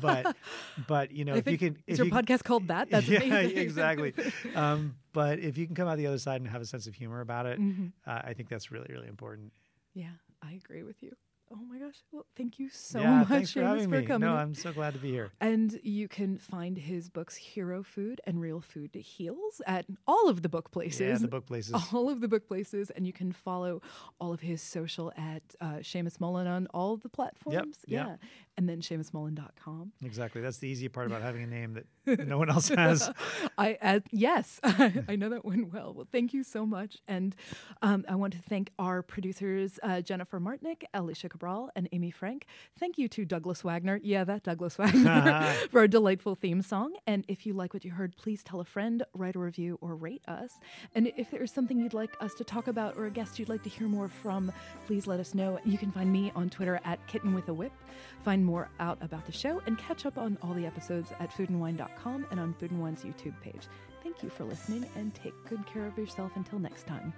But <laughs> but you know if you can is if your you, podcast called that? That's <laughs> yeah, amazing. exactly. <laughs> Um, but if you can come out the other side and have a sense of humor about it, Mhm. uh, I think that's really really important. Yeah, I agree with you. Oh my gosh. Well, thank you so yeah, <laughs> much, thanks for Seamus, having for me. coming. No. I'm so glad to be here. And you can find his books, Hero Food and Real Food to Heals, at all of the book places. Yeah, the book places. <laughs> all of the book places, and you can follow all of his social at uh, Seamus Mullen on all the platforms. yep. Yeah. And then SeamusMullen.com. Exactly. That's the easy part about having a name that <laughs> no one else has. I uh, yes, I know that went well. Well, thank you so much, and um, I want to thank our producers uh, Jennifer Martinick, Alicia Cabral, and Amy Frank. Thank you to Douglas Wagner, yeah, that Douglas <laughs> Wagner, <laughs> for a delightful theme song. And if you like what you heard, please tell a friend, write a review, or rate us. And if there is something you'd like us to talk about or a guest you'd like to hear more from, please let us know. You can find me on Twitter at Kitten with a Whip. Find more out about the show and catch up on all the episodes at foodandwine.com and on Food and Wine's YouTube page. Thank you for listening and take good care of yourself until next time.